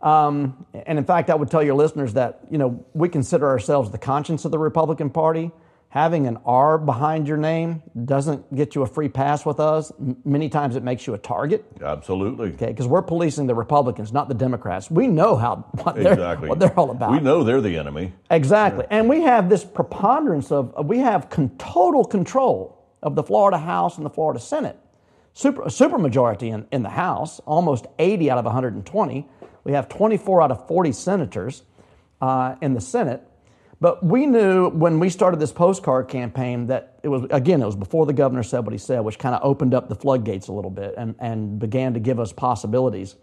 Speaker 4: Um, and in fact, I would tell your listeners that you know we consider ourselves the conscience of the Republican Party. Having an R behind your name doesn't get you a free pass with us. M- many times it makes you a target.
Speaker 3: Absolutely.
Speaker 4: Okay, because we're policing the Republicans, not the Democrats. We know how what they're,
Speaker 3: Exactly.
Speaker 4: what they're all about.
Speaker 3: We know they're the enemy.
Speaker 4: Exactly. And we have this preponderance of, we have con- total control of the Florida House and the Florida Senate. Super, supermajority in, in the House, almost 80 out of 120. We have 24 out of 40 senators uh, in the Senate. But we knew when we started this postcard campaign that it was, again, it was before the governor said what he said, which kind of opened up the floodgates a little bit and, and began to give us possibilities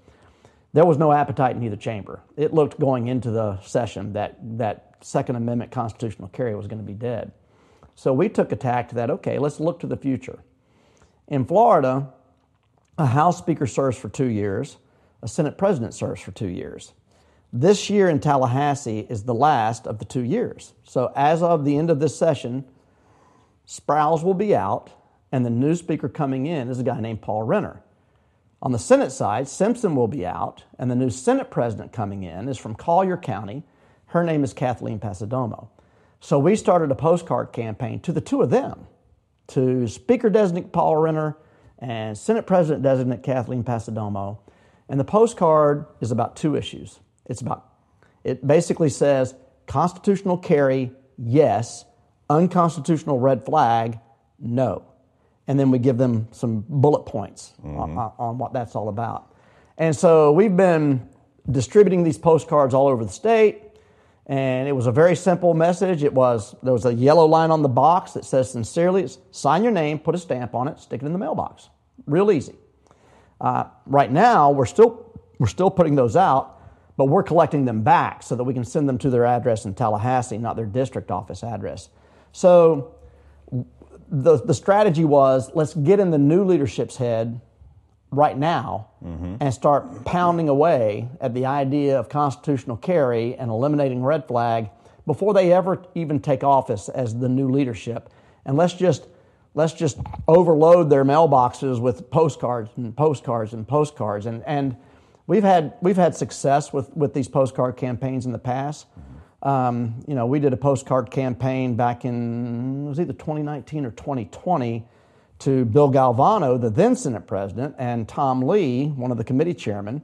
Speaker 4: there was no appetite in either chamber. It looked going into the session that that Second Amendment constitutional carry was going to be dead. So we took a tack to that. Okay, let's look to the future. In Florida, a House Speaker serves for two years, a Senate President serves for two years. This year in Tallahassee is the last of the two years. So as of the end of this session, Sprowls will be out, and the new speaker coming in is a guy named Paul Renner. On the Senate side, Simpson will be out, and the new Senate president coming in is from Collier County. Her name is Kathleen Passidomo. So we started a postcard campaign to the two of them, to Speaker designate Paul Renner and Senate President designate Kathleen Passidomo. And the postcard is about two issues. It's about, it basically says constitutional carry, yes, unconstitutional red flag, no and then we give them some bullet points on, mm-hmm. on what that's all about. And so we've been distributing these postcards all over the state, and it was a very simple message. It was there was a yellow line on the box that says sincerely, sign your name, put a stamp on it, stick it in the mailbox. Real easy. Uh, right now, we're still we're still putting those out, but we're collecting them back so that we can send them to their address in Tallahassee, not their district office address. So the, the strategy was let's get in the new leadership's head right now and start pounding away at the idea of constitutional carry and eliminating red flag before they ever even take office as the new leadership. And let's just let's just overload their mailboxes with postcards and postcards and postcards. And and we've had we've had success with, with these postcard campaigns in the past. Um, you know, we did a postcard campaign back in it was either 2019 or 2020 to Bill Galvano, the then Senate President, and Tom Lee, one of the committee chairmen.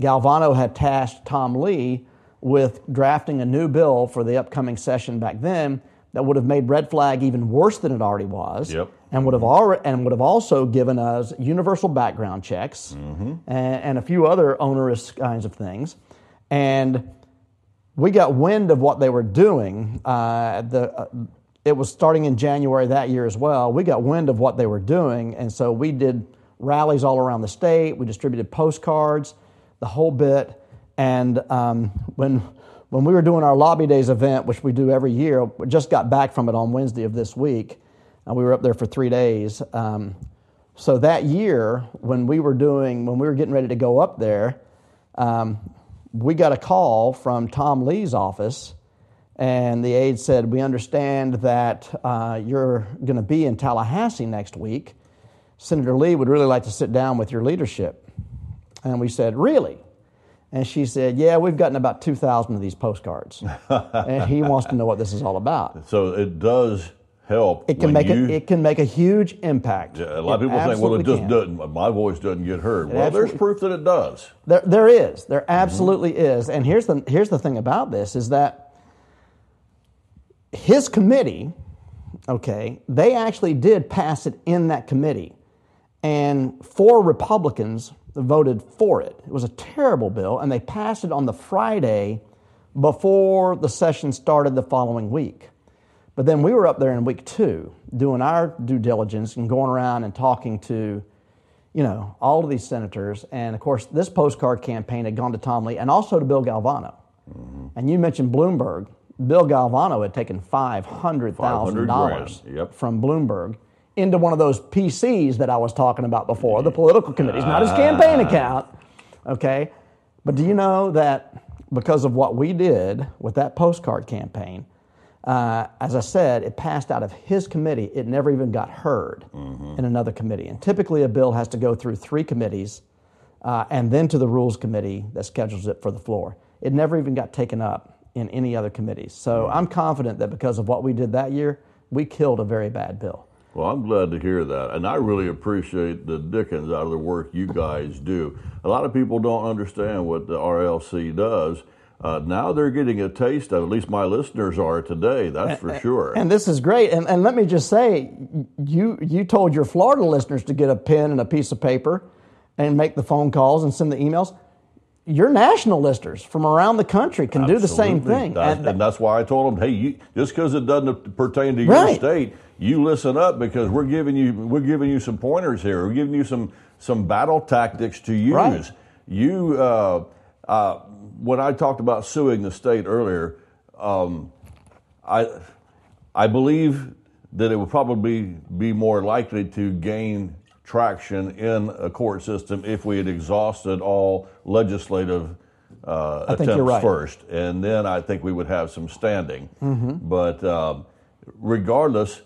Speaker 4: Galvano had tasked Tom Lee with drafting a new bill for the upcoming session back then that would have made red flag even worse than it already was,
Speaker 3: Yep.
Speaker 4: and would have already, and would have also given us universal background checks and, and a few other onerous kinds of things, and we got wind of what they were doing. Uh, the, uh, it was starting in January that year as well. We got wind of what they were doing, and so we did rallies all around the state. We distributed postcards, the whole bit. And um, when when we were doing our lobby days event, which we do every year, we just got back from it on Wednesday of this week, and we were up there for three days. Um, so that year, when we were doing, when we were getting ready to go up there, um, we got a call from Tom Lee's office, and the aide said, "We understand that uh, you're going to be in Tallahassee next week. Senator Lee would really like to sit down with your leadership." And we said, "Really?" And she said, "Yeah, we've gotten about two thousand of these postcards, and he wants to know what this is all about."
Speaker 3: So it does help.
Speaker 4: It can make
Speaker 3: you,
Speaker 4: a, it can make a huge impact.
Speaker 3: Yeah, a lot of people think, well, it just
Speaker 4: can.
Speaker 3: doesn't. My voice doesn't get heard. Well, there's proof that it does.
Speaker 4: There, there is. There absolutely is. And here's the here's the thing about this is that his committee, okay, they actually did pass it in that committee, and four Republicans voted for it. It was a terrible bill, and they passed it on the Friday before the session started the following week. But then we were up there in week two doing our due diligence and going around and talking to, you know, all of these senators. And of course, this postcard campaign had gone to Tom Lee and also to Bill Galvano. Mm-hmm. And you mentioned Bloomberg. Bill Galvano had taken $500,000
Speaker 3: $500,000, yep.
Speaker 4: from Bloomberg into one of those PCs that I was talking about before, the political committees, not his campaign account. Okay. But do you know that because of what we did with that postcard campaign, uh, as I said, it passed out of his committee. It never even got heard in another committee. And typically, a bill has to go through three committees uh, and then to the Rules Committee that schedules it for the floor. It never even got taken up in any other committees. So I'm confident that because of what we did that year, we killed a very bad bill.
Speaker 3: Well, I'm glad to hear that. And I really appreciate the dickens out of the work you guys do. A lot of people don't understand what the RLC does. Uh, now they're getting a taste of, at least my listeners are today, that's for sure.
Speaker 4: And this is great. And, and let me just say, you you told your Florida listeners to get a pen and a piece of paper and make the phone calls and send the emails. Your national listers from around the country can do the same thing.
Speaker 3: That's-
Speaker 4: And-
Speaker 3: and that's why I told them, hey, you, just because it doesn't pertain to your
Speaker 4: Right.
Speaker 3: state, you listen up because we're giving you we're giving you some pointers here. We're giving you some some battle tactics to use.
Speaker 4: Right.
Speaker 3: You, uh, uh, when I talked about suing the state earlier, um, I I believe that it would probably be more likely to gain traction in a court system if we had exhausted all legislative uh, attempts
Speaker 4: right.
Speaker 3: first, and then I think we would have some standing.
Speaker 4: Mm-hmm.
Speaker 3: But um, regardless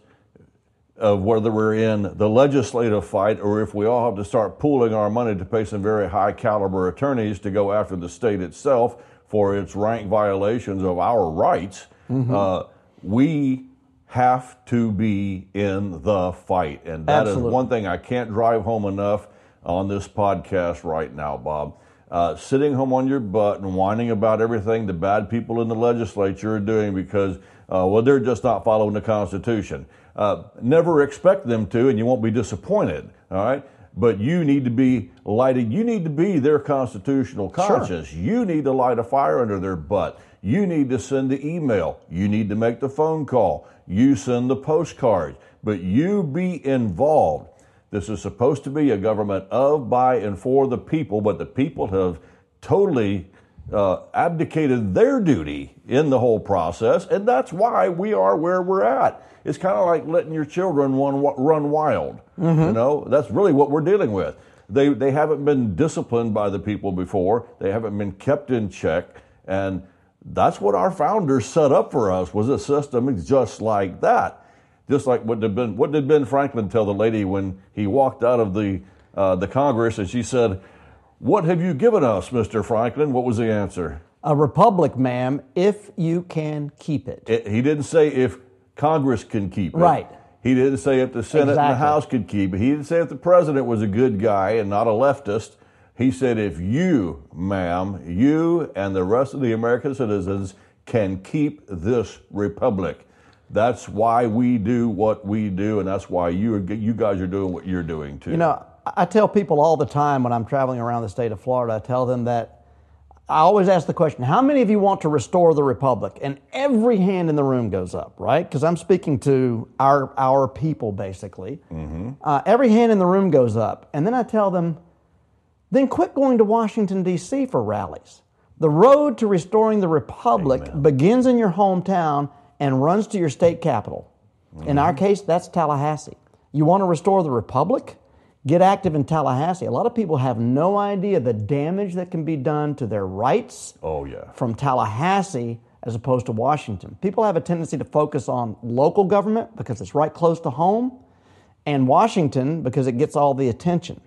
Speaker 3: of whether we're in the legislative fight or if we all have to start pooling our money to pay some very high caliber attorneys to go after the state itself for its rank violations of our rights,
Speaker 4: Mm-hmm.
Speaker 3: uh, we have to be in the fight. And that is
Speaker 4: Absolutely.
Speaker 3: one thing I can't drive home enough on this podcast right now, Bob. Uh, sitting home on your butt and whining about everything the bad people in the legislature are doing because, uh, well, they're just not following the Constitution. Uh, never expect them to, and you won't be disappointed. All right. But you need to be lighting, you need to be their constitutional conscience. You need to light a fire under their butt. You need to send the email. You need to make the phone call. You send the postcards. But you be involved. This is supposed to be a government of, by, and for the people, but the people have totally uh, abdicated their duty in the whole process, and that's why we are where we're at. It's kind of like letting your children run, run wild. You know, that's really what we're dealing with. They, they haven't been disciplined by the people before. They haven't been kept in check, and that's what our founders set up for us was a system just like that. Just like what did Ben, what did Ben Franklin tell the lady when he walked out of the uh, the Congress and she said, "What have you given us, Mr. Franklin?" What was the answer?
Speaker 4: a republic, ma'am, if you can keep it.
Speaker 3: It- he didn't say if Congress can keep it.
Speaker 4: Right.
Speaker 3: He didn't say if the Senate and the House could keep it. He didn't say if the president was a good guy and not a leftist. He said if you, ma'am, you and the rest of the American citizens can keep this republic. That's why we do what we do, and that's why you are, you guys are doing what you're doing too.
Speaker 4: You know, I tell people all the time when I'm traveling around the state of Florida, I tell them that I always ask the question, how many of you want to restore the republic? And every hand in the room goes up, right? Because I'm speaking to our, our people, basically. Uh, every hand in the room goes up. And then I tell them, then quit going to Washington, D.C. for rallies. The road to restoring the republic begins in your hometown and runs to your state capital. In our mm-hmm. case, that's Tallahassee. You want to restore the republic? Get active in Tallahassee. A lot of people have no idea the damage that can be done to their rights
Speaker 3: oh yeah.
Speaker 4: from Tallahassee as opposed to Washington. People have a tendency to focus on local government because it's right close to home, and Washington because it gets all the attention.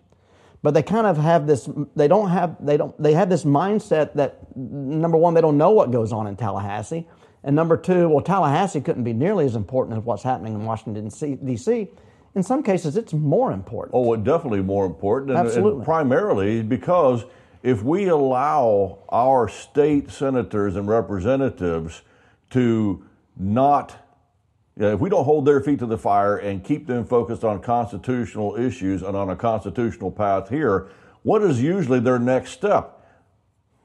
Speaker 4: But they kind of have this. They don't have. They don't. They have this mindset that number one, they don't know what goes on in Tallahassee, and number two, well, Tallahassee couldn't be nearly as important as what's happening in Washington D.C. In some cases, it's more important.
Speaker 3: Oh, definitely more important. And, and
Speaker 4: Absolutely.
Speaker 3: primarily because if we allow our state senators and representatives to not, if we don't hold their feet to the fire and keep them focused on constitutional issues and on a constitutional path here, what is usually their next step?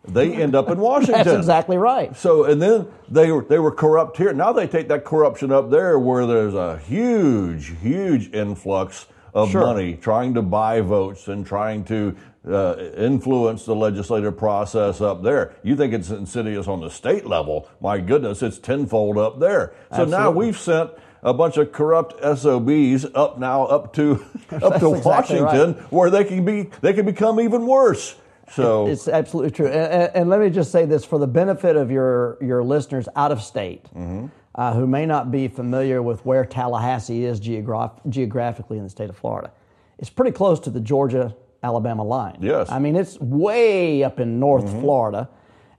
Speaker 3: they end up in Washington.
Speaker 4: That's exactly right.
Speaker 3: So and then they were they were corrupt here. Now they take that corruption up there, where there's a huge, huge influx of
Speaker 4: Sure.
Speaker 3: money trying to buy votes and trying to uh, influence the legislative process up there. You think it's insidious on the state level? My goodness, it's tenfold up there. So now we've sent. A bunch of corrupt SOBs up now up to up to
Speaker 4: exactly right.
Speaker 3: Washington, where they can be they can become even worse. So
Speaker 4: It's absolutely true. And, and- and let me just say this for the benefit of your, your listeners out of state
Speaker 3: Mm-hmm.
Speaker 4: Uh, who may not be familiar with where Tallahassee is geograph- geographically in the state of Florida. It's pretty close to the Georgia Alabama line.
Speaker 3: Yes. Mm-hmm.
Speaker 4: I mean, it's way up in North Florida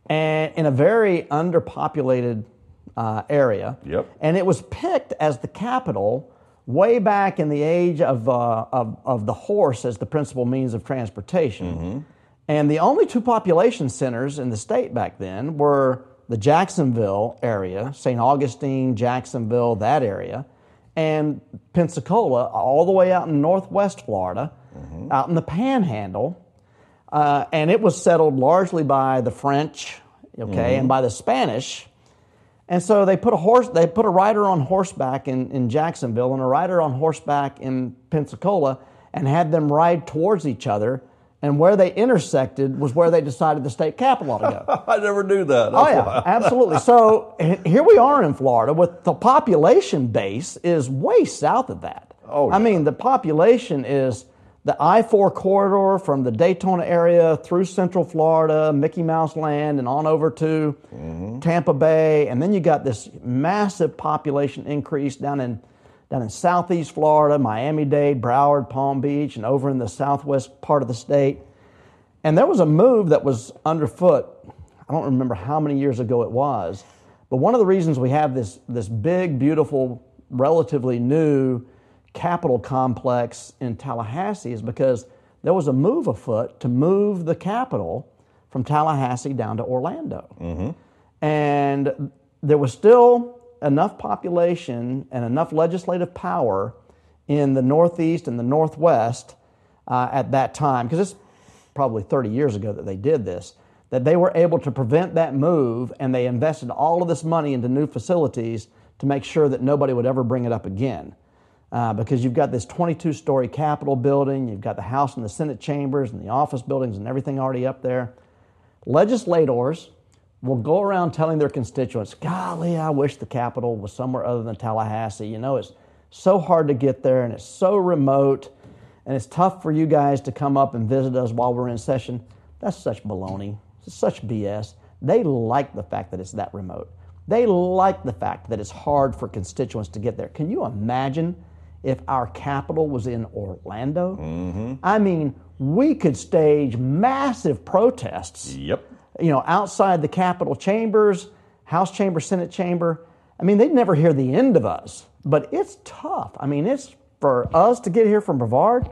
Speaker 4: and in a very underpopulated uh, area.
Speaker 3: Yep.
Speaker 4: And it was picked as the capital way back in the age of, uh, of, of the horse as the principal means of transportation. And the only two population centers in the state back then were the Jacksonville area, St. Augustine, Jacksonville, that area, and Pensacola, all the way out in northwest Florida, out in the panhandle. Uh, and it was settled largely by the French, okay, and by the Spanish. And so they put a horse, they put a rider on horseback in, in Jacksonville and a rider on horseback in Pensacola and had them ride towards each other. And where they intersected was where they decided the state capital ought to go.
Speaker 3: I never knew that.
Speaker 4: Oh yeah, absolutely. So here we are in Florida with the population base is way south of that.
Speaker 3: Oh,
Speaker 4: I mean the population is the I four corridor from the Daytona area through Central Florida, Mickey Mouse Land, and on over to
Speaker 3: Mm-hmm.
Speaker 4: Tampa Bay, and then you got this massive population increase down in down in southeast Florida, Miami Dade, Broward, Palm Beach, and over in the southwest part of the state. And there was a move that was underfoot. I don't remember how many years ago it was, but one of the reasons we have this this big, beautiful, relatively new capital complex in Tallahassee is because there was a move afoot to move the capital from Tallahassee down to Orlando. Mm-hmm. And there was still enough population and enough legislative power in the Northeast and the Northwest uh, at that time, because it's probably 30 years ago that they did this, that they were able to prevent that move and they invested all of this money into new facilities to make sure that nobody would ever bring it up again. Uh, because you've got this 22 story Capitol building, you've got the House and the Senate chambers and the office buildings and everything already up there. Legislators will go around telling their constituents, golly, I wish the capital was somewhere other than Tallahassee. You know, it's so hard to get there and it's so remote and it's tough for you guys to come up and visit us while we're in session. That's such baloney. It's such BS. They like the fact that it's that remote. They like the fact that it's hard for constituents to get there. Can you imagine if our capital was in Orlando? Mm-hmm. I mean, we could stage massive protests
Speaker 3: Yep.
Speaker 4: You know, outside the Capitol chambers, House chamber, Senate chamber. I mean, they'd never hear the end of us, but it's tough. I mean, it's for us to get here from Brevard,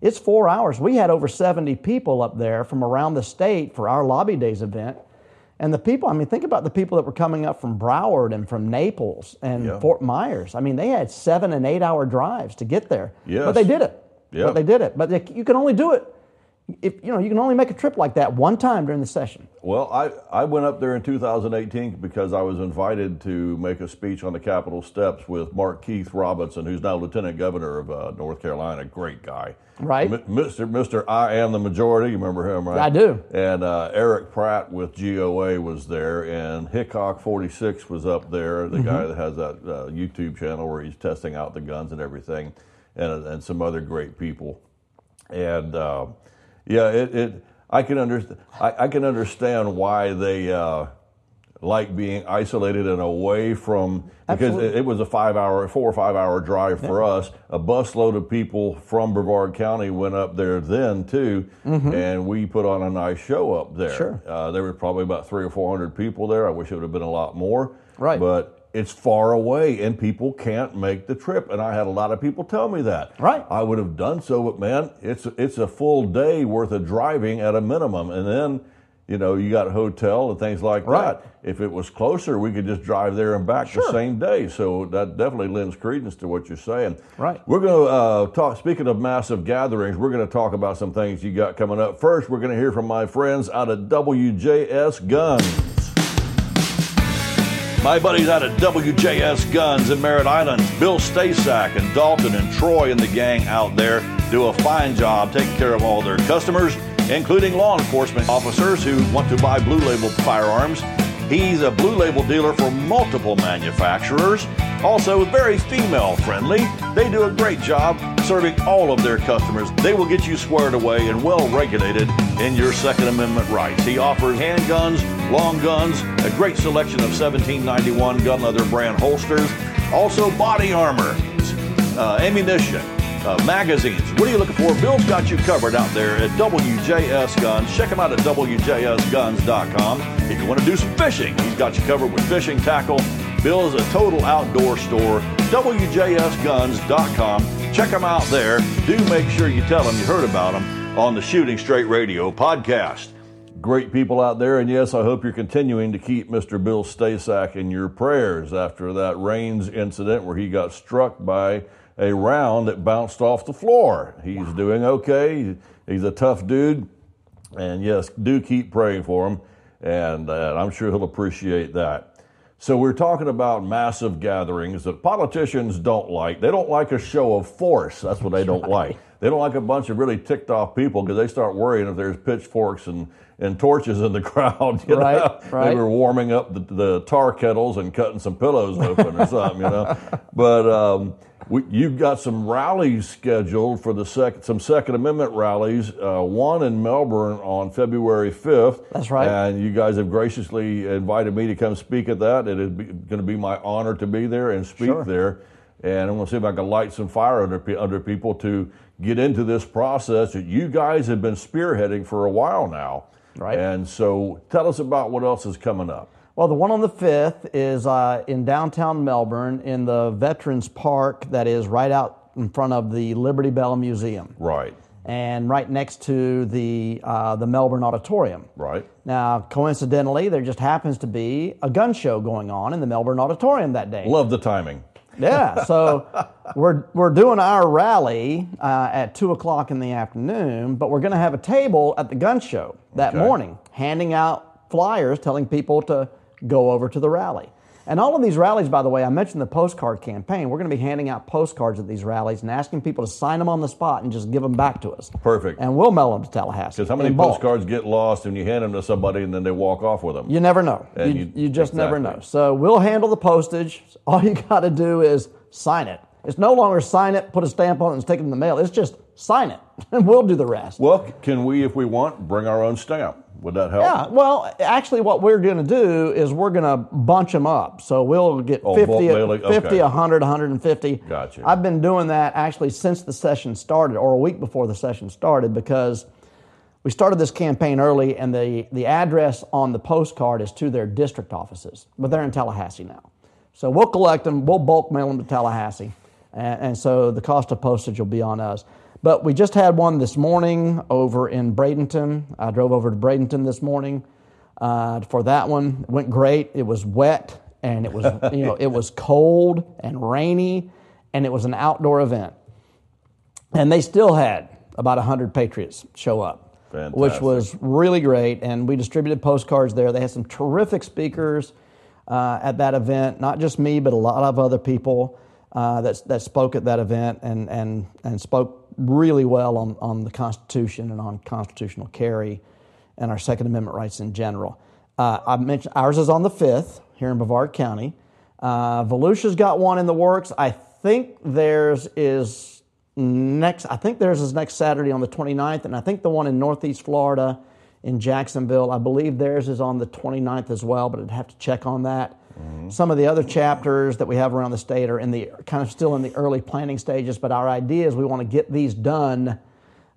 Speaker 4: it's four hours. We had over 70 people up there from around the state for our Lobby Days event. And the people, I mean, think about the people that were coming up from Broward and from Naples and
Speaker 3: Yeah.
Speaker 4: Fort Myers. I mean, they had seven and eight hour drives to get there.
Speaker 3: Yes.
Speaker 4: But they did it.
Speaker 3: Yeah.
Speaker 4: But they did it. But they, you can only do it if you know you can only make a trip like that one time during the session.
Speaker 3: Well, I, I went up there in 2018 because I was invited to make a speech on the Capitol steps with Mark Keith Robinson, who's now Lieutenant Governor of uh, North Carolina. Great guy.
Speaker 4: Right.
Speaker 3: M- Mr. Mr. I am the majority. You remember him, right?
Speaker 4: I do.
Speaker 3: And uh, Erich Pratt with GOA was there, and Hickok 46 was up there, the guy that has that uh, YouTube channel where he's testing out the guns and everything, and, and some other great people. And uh, yeah, it, it I can understand. I, I can understand why they uh, like being isolated and away from because it, it was a five hour, four or five hour drive for us. A busload of people from Brevard County went up there then too, and we put on a nice show up there.
Speaker 4: Mm-hmm. Sure.
Speaker 3: Uh, there were probably about three or four hundred people there. I wish it would have been a lot more.
Speaker 4: Right.
Speaker 3: But it's far away and people can't make the trip. And I had a lot of people tell me that.
Speaker 4: Right.
Speaker 3: I would have done so, but man, it's it's a full day worth of driving at a minimum. And then you know, you got a hotel and things like
Speaker 4: Right.
Speaker 3: that. If it was closer, we could just drive there and back the same day. So that definitely lends credence to what you're saying.
Speaker 4: Right.
Speaker 3: We're going to uh, talk. Speaking of massive gatherings, we're going to talk about some things you got coming up. First, we're going to hear from my friends out of WJS Guns. My buddies out at WJS Guns in Merritt Island, Bill Stasak and Dalton and Troy and the gang out there do a fine job taking care of all their customers, including law enforcement officers who want to buy Blue Label firearms. He's a Blue Label dealer for multiple manufacturers, also very female friendly. They do a great job serving all of their customers. They will get you squared away and well regulated in your Second Amendment rights. He offers handguns, long guns, a great selection of 1791 gun leather brand holsters, also body armor, uh, ammunition, uh, magazines. What are you looking for? Bill's got you covered out there at WJS Guns. Check him out at WJSGuns.com. If you want to do some fishing, he's got you covered with fishing tackle. Bill is a total outdoor store. WJSGuns.com. Check him out there. Do make sure you tell him you heard about him on the Shooting Straight Radio podcast. Great people out there, and yes, I hope you're continuing to keep Mr. Bill Stasak in your prayers after that Rains incident where he got struck by a round that bounced off the floor. He's doing okay. He's a tough dude, and yes, do keep praying for him, and uh, I'm sure he'll appreciate that. So we're talking about massive gatherings that politicians don't like. They don't like a show of force. That's what they don't like. They don't like a bunch of really ticked off people because they start worrying if there's pitchforks and, and torches in the crowd. You
Speaker 4: Right,
Speaker 3: know?
Speaker 4: right.
Speaker 3: They were warming up the, the tar kettles and cutting some pillows open or something, you know. But um, we, you've got some rallies scheduled for the sec- some Second Amendment rallies. Uh, one in Melbourne on February 5th.
Speaker 4: That's right.
Speaker 3: And you guys have graciously invited me to come speak at that. It is going to be my honor to be there and speak
Speaker 4: Sure.
Speaker 3: there. And I'm going to see if I can light some fire under, under people to get into this process that you guys have been spearheading for a while now.
Speaker 4: Right.
Speaker 3: And so tell us about what else is coming up.
Speaker 4: Well, the one on the 5th is uh, in downtown Melbourne in the Veterans Park that is right out in front of the Liberty Bell Museum
Speaker 3: Right.
Speaker 4: and right next to the, uh, the Melbourne Auditorium.
Speaker 3: Right.
Speaker 4: Now, coincidentally, there just happens to be a gun show going on in the Melbourne Auditorium that day.
Speaker 3: Love the timing.
Speaker 4: Yeah, so we're we're doing our rally uh, at two o'clock in the afternoon, but we're going to have a table at the gun show that
Speaker 3: Okay.
Speaker 4: morning, handing out flyers telling people to go over to the rally. And all of these rallies, by the way, I mentioned the postcard campaign. We're going to be handing out postcards at these rallies and asking people to sign them on the spot and just give them back to us.
Speaker 3: Perfect.
Speaker 4: And we'll mail them to Tallahassee.
Speaker 3: Because how many postcards get lost and you hand them to somebody and then they walk off with them?
Speaker 4: You never know.
Speaker 3: And
Speaker 4: You,
Speaker 3: you-
Speaker 4: you just never know. So we'll handle the postage. All you got to do is sign it. It's no longer sign it, put a stamp on it, and stick it in the mail. It's just sign it, and we'll do the rest.
Speaker 3: Well, can we, if we want, bring our own stamp? Would that help?
Speaker 4: yeah, well, actually, what we're going to do is we're going to bunch them up. So we'll get
Speaker 3: Oh,
Speaker 4: 50,
Speaker 3: bulk mailing,
Speaker 4: 50
Speaker 3: okay.
Speaker 4: 100, 150.
Speaker 3: Gotcha.
Speaker 4: I've been doing that actually since the session started, or a week before the session started, because we started this campaign early, and the, the address on the postcard is to their district offices, but they're in Tallahassee now. So we'll collect them, we'll bulk mail them to Tallahassee, and, and so the cost of postage will be on us. But we just had one this morning over in Bradenton. I drove over to Bradenton this morning uh, for that one. It went great. It was wet and it was you know it was cold and rainy, and it was an outdoor event. And they still had about 100 Patriots show up, which was really great. And we distributed postcards there. They had some terrific speakers uh, at that event, not just me, but a lot of other people uh, that, that spoke at that event and, and, and spoke really well on, on the Constitution and on constitutional carry and our Second Amendment rights in general. Uh, I mentioned ours is on the 5th here in Brevard County. Uh, Volusia's got one in the works. I think theirs is next i think theirs is next saturday on the 29th and i think the one in northeast florida in jacksonville i believe theirs is on the 29th as well but i'd have to check on that some of the other chapters that we have around the state are in the kind of still in the early planning stages but our idea is we want to get these done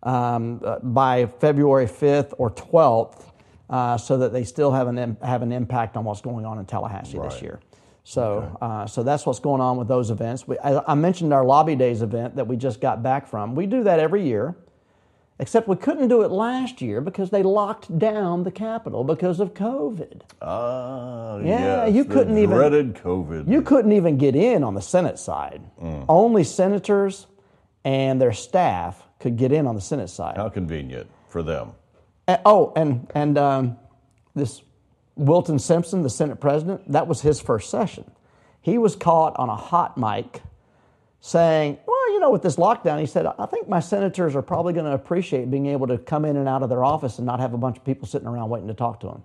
Speaker 4: um, uh, by february 5th or 12th uh, so that they still have an, im- have an impact on what's going on in tallahassee this year. So, uh, so that's what's going on with those events. We, I, I mentioned our Lobby Days event that we just got back from. We do that every year, Except we couldn't do it last year because they locked down the Capitol because of COVID.
Speaker 3: Ah,
Speaker 4: Yeah,
Speaker 3: yes,
Speaker 4: you couldn't even-
Speaker 3: dreaded COVID.
Speaker 4: You couldn't even get in on the Senate side. Only senators and their staff could get in on the Senate side.
Speaker 3: How convenient for them.
Speaker 4: And- oh, and and um, this Wilton Simpson, the Senate president, that was his first session. He was caught on a hot mic saying, "Well, you know, with this lockdown," he said, "I think my senators are probably going to appreciate being able to come in and out of their office and not have a bunch of people sitting around waiting to talk to them."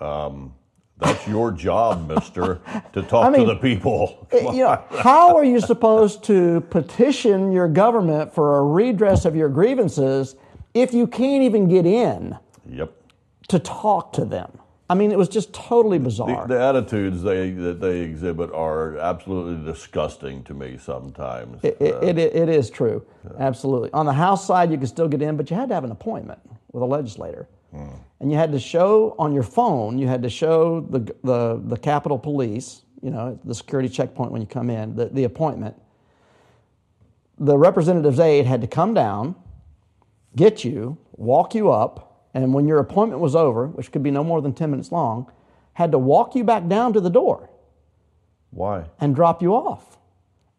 Speaker 3: Um, that's your job, Mister, to talk
Speaker 4: I mean,
Speaker 3: to the people.
Speaker 4: You know, how are you supposed to petition your government for a redress of your grievances if you can't even get in
Speaker 3: Yep.
Speaker 4: to talk to them? I mean, it was just totally bizarre.
Speaker 3: the attitudes they that they exhibit are absolutely disgusting to me sometimes.
Speaker 4: It, it, it, it is true, absolutely. On the House side, you could still get in, but you had to have an appointment with a legislator, hmm. and you had to show on your phone. You had to show the the the Capitol Police, you know, the security checkpoint when you come in, the, the appointment. The representative's aide had to come down, get you, walk you up, and when your appointment was over, which could be no more than ten minutes long, had to walk you back down to the door
Speaker 3: Why?
Speaker 4: and drop you off.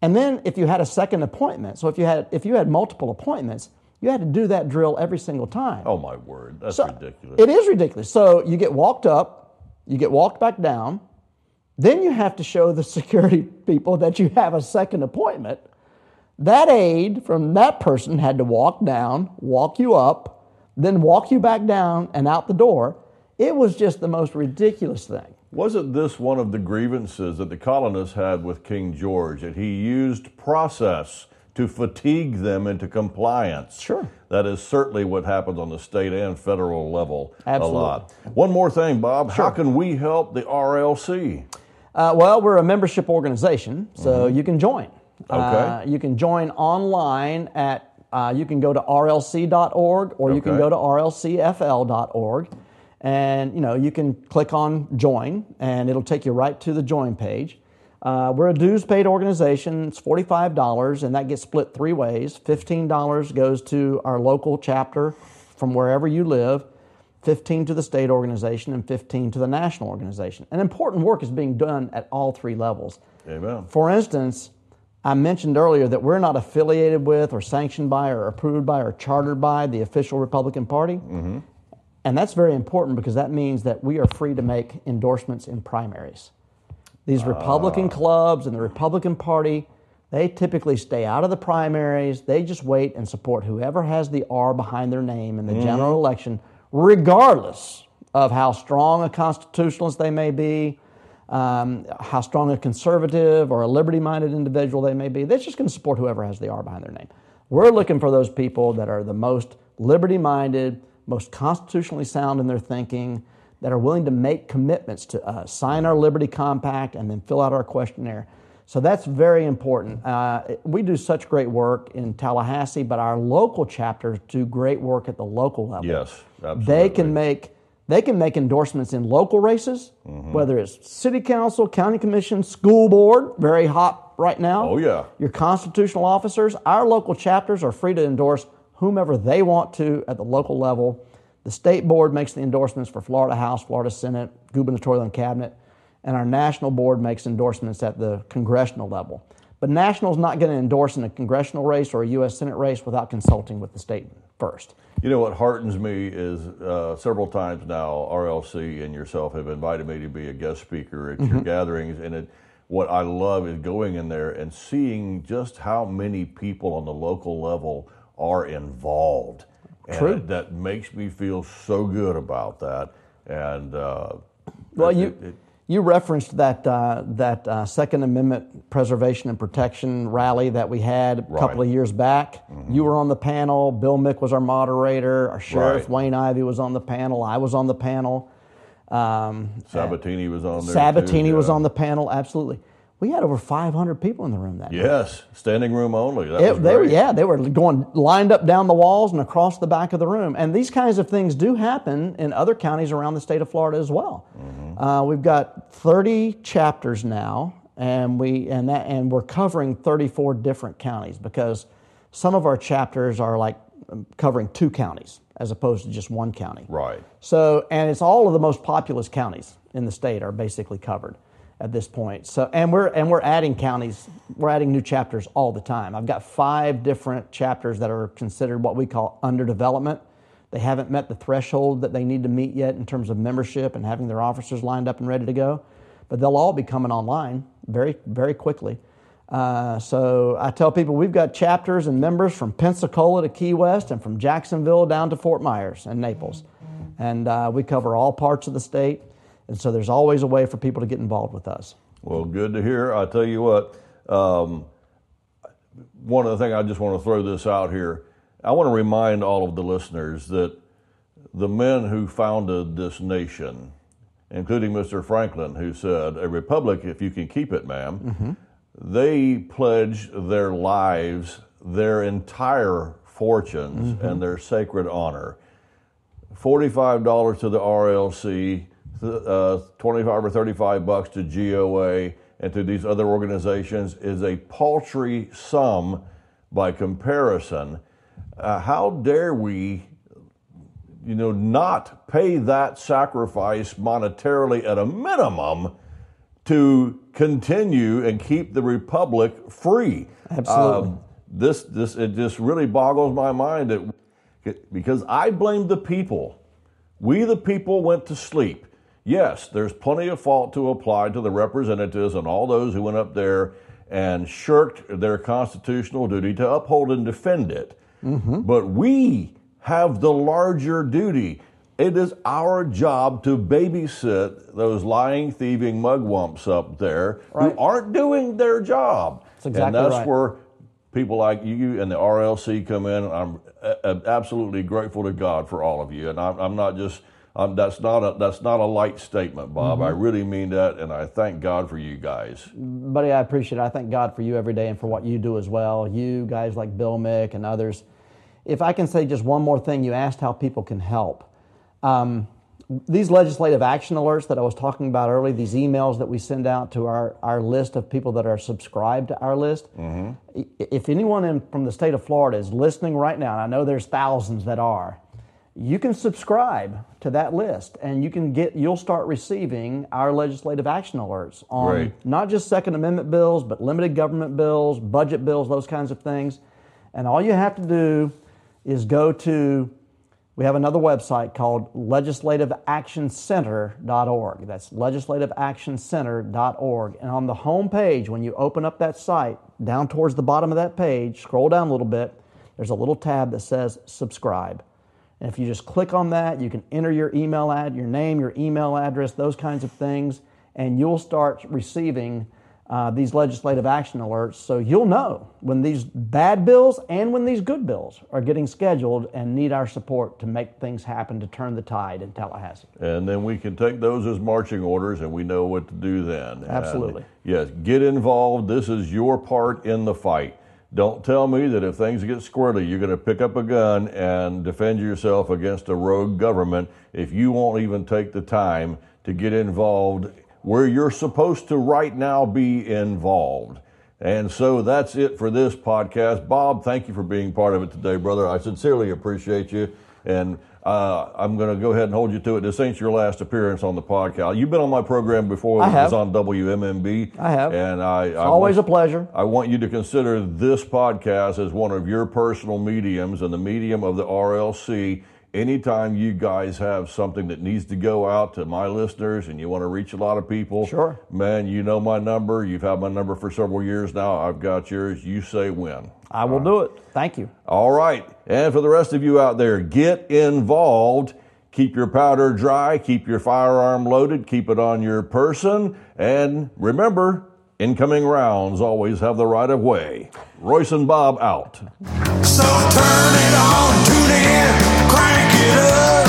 Speaker 4: And then if you had a second appointment, so if you had if you had multiple appointments, you had to do that drill every single time.
Speaker 3: Oh my word, that's
Speaker 4: So,
Speaker 3: ridiculous.
Speaker 4: It is ridiculous. So you get walked up, you get walked back down, then you have to show the security people that you have a second appointment. That aide from that person had to walk down, walk you up, then walk you back down and out the door. It was just the most ridiculous thing.
Speaker 3: Wasn't this one of the grievances that the colonists had with King George that he used process to fatigue them into compliance?
Speaker 4: Sure.
Speaker 3: That is certainly what happens on the state and federal level
Speaker 4: Absolutely.
Speaker 3: a lot. One more thing, Bob. Sure. How can we help the RLC?
Speaker 4: Uh, well, we're a membership organization, so you can join. Uh, you can join online at, uh, you can go to rlc.org or you can go to rlcfl.org. And, you know, you can click on join and it'll take you right to the join page. Uh, we're a dues paid organization. It's $45 and that gets split three ways. $15 goes to our local chapter from wherever you live. 15 to the state organization and 15 to the national organization. And important work is being done at all three levels.
Speaker 3: Amen.
Speaker 4: For instance, I mentioned earlier that we're not affiliated with or sanctioned by or approved by or chartered by the official Republican Party. Mm-hmm. And that's very important because that means that we are free to make endorsements in primaries. These ah. Republican clubs and the Republican Party, they typically stay out of the primaries. They just wait and support whoever has the R behind their name in the mm-hmm. general election, regardless of how strong a constitutionalist they may be, um, how strong a conservative or a liberty minded individual they may be. They're just going to support whoever has the R behind their name. We're looking for those people that are the most liberty minded, most constitutionally sound in their thinking, that are willing to make commitments to us, sign our Liberty Compact, and then fill out our questionnaire. So that's very important. Uh, we do such great work in Tallahassee, but our local chapters do great work at the local level.
Speaker 3: Yes, absolutely.
Speaker 4: They can make they can make endorsements in local races,
Speaker 3: Mm-hmm.
Speaker 4: whether it's city council, county commission, school board, very hot right now.
Speaker 3: Oh, yeah.
Speaker 4: Your constitutional officers, our local chapters are free to endorse whomever they want to at the local level. The state board makes the endorsements for Florida House, Florida Senate, gubernatorial and cabinet, and our national board makes endorsements at the congressional level. But national's not going to endorse in a congressional race or a U.S. Senate race without consulting with the state first.
Speaker 3: You know what heartens me is uh, several times now, RLC and yourself have invited me to be a guest speaker at
Speaker 4: Mm-hmm.
Speaker 3: your gatherings, and it, what I love is going in there and seeing just how many people on the local level are involved.
Speaker 4: True.
Speaker 3: it- that makes me feel so good about that. And uh,
Speaker 4: Well,
Speaker 3: it-
Speaker 4: you you referenced that uh, that uh, Second Amendment preservation and protection rally that we had a couple
Speaker 3: Right. Mm-hmm.
Speaker 4: of years back. You were on the panel. Bill Mick was our moderator. Our sheriff
Speaker 3: Right.
Speaker 4: Wayne Ivey was on the panel. I was on the panel. Um,
Speaker 3: Sabatini was on there.
Speaker 4: Sabatini
Speaker 3: too,
Speaker 4: was on the panel. Absolutely, we had over 500 people in the room that day.
Speaker 3: Yes, standing room only. That
Speaker 4: It-
Speaker 3: was
Speaker 4: they were, yeah, they were going lined up down the walls and across the back of the room. And these kinds of things do happen in other counties around the state of Florida as well.
Speaker 3: Mm-hmm.
Speaker 4: Uh, we've got 30 chapters now, and we and that and we're covering 34 different counties because some of our chapters are like um, covering two counties as opposed to just one county.
Speaker 3: Right.
Speaker 4: So, and it's all of the most populous counties in the state are basically covered at this point. So, and we're and we're adding counties, we're adding new chapters all the time. I've got five different chapters that are considered what we call under development. They haven't met the threshold that they need to meet yet in terms of membership and having their officers lined up and ready to go, but they'll all be coming online very very quickly. Uh, so I tell people we've got chapters and members from Pensacola to Key West and from Jacksonville down to Fort Myers and Naples. And uh, we cover all parts of the state. And so there's always a way for people to get involved with us.
Speaker 3: Well, good to hear. I tell you what, um, one of the things I just want to throw this out here. I want to remind all of the listeners that the men who founded this nation, including Mr. Franklin, who said, A republic if you can keep it, ma'am, they pledged their lives, their entire fortunes, and their sacred honor. $45 to the RLC, uh, 25 or 35 bucks to GOA, and to these other organizations is a paltry sum by comparison. Uh, how dare we, you know, not pay that sacrifice monetarily at a minimum to continue and keep the republic free?
Speaker 4: Absolutely.
Speaker 3: Um, this, this, it just really boggles my mind that because I blame the people. We, the people, went to sleep. Yes, there's plenty of fault to apply to the representatives and all those who went up there and shirked their constitutional duty to uphold and defend it. Mm-hmm. But we have the larger duty. It is our job to babysit those lying, thieving mugwumps up there
Speaker 4: Right.
Speaker 3: who aren't doing their job.
Speaker 4: That's exactly
Speaker 3: and that's
Speaker 4: right.
Speaker 3: where people like you and the RLC come in. I'm absolutely grateful to God for all of you, and I'm, I'm not just. I'm, that's not a that's not a light statement, Bob. I
Speaker 4: Mm-hmm.
Speaker 3: really mean that, and I thank God for you guys.
Speaker 4: buddy, I appreciate it. I thank God for you every day and for what you do as well. You guys like Bill Mick and others. If I can say just one more thing, you asked how people can help. Um, these legislative action alerts that I was talking about earlier, these emails that we send out to our, our list of people that are subscribed to our list, I- if anyone in, from the state of Florida is listening right now, and I know there's thousands that are, you can subscribe to that list and you can get you'll start receiving our legislative action alerts on
Speaker 3: Great.
Speaker 4: not just second amendment bills but limited government bills budget bills those kinds of things. And all you have to do is go to we have another website called legislativeactioncenter.org that's legislativeactioncenter.org and on the home page when you open up that site down towards the bottom of that page scroll down a little bit there's a little tab that says subscribe and if you just click on that, you can enter your email ad, your name, your email address, those kinds of things, and you'll start receiving uh, these legislative action alerts. So you'll know when these bad bills and when these good bills are getting scheduled and need our support to make things happen to turn the tide in Tallahassee.
Speaker 3: And then we can take those as marching orders, and we know what to do then. And,
Speaker 4: Absolutely.
Speaker 3: yes, get involved. This is your part in the fight. Don't tell me that if things get squirrely, you're going to pick up a gun and defend yourself against a rogue government if you won't even take the time to get involved where you're supposed to right now be involved. And so that's it for this podcast. Bob, thank you for being part of it today, brother. I sincerely appreciate you. And uh, I'm going to go ahead and hold you to it. This ain't your last appearance on the podcast. You've been on my program before.
Speaker 4: I
Speaker 3: It
Speaker 4: have.
Speaker 3: was on WMMB.
Speaker 4: I have.
Speaker 3: And I, I
Speaker 4: always
Speaker 3: want-
Speaker 4: a pleasure.
Speaker 3: I want you to consider this podcast as one of your personal mediums and the medium of the RLC. Anytime you guys have something that needs to go out to my listeners and you want to reach a lot of people,
Speaker 4: Sure.
Speaker 3: man, you know my number. You've had my number for several years now. I've got yours. You say when.
Speaker 4: I will do it. Thank you.
Speaker 3: All right. And for the rest of you out there, get involved. Keep your powder dry, keep your firearm loaded, keep it on your person, and remember, incoming rounds always have the right of way. Royce and Bob out.
Speaker 1: So turn it on, tune in, crank it up.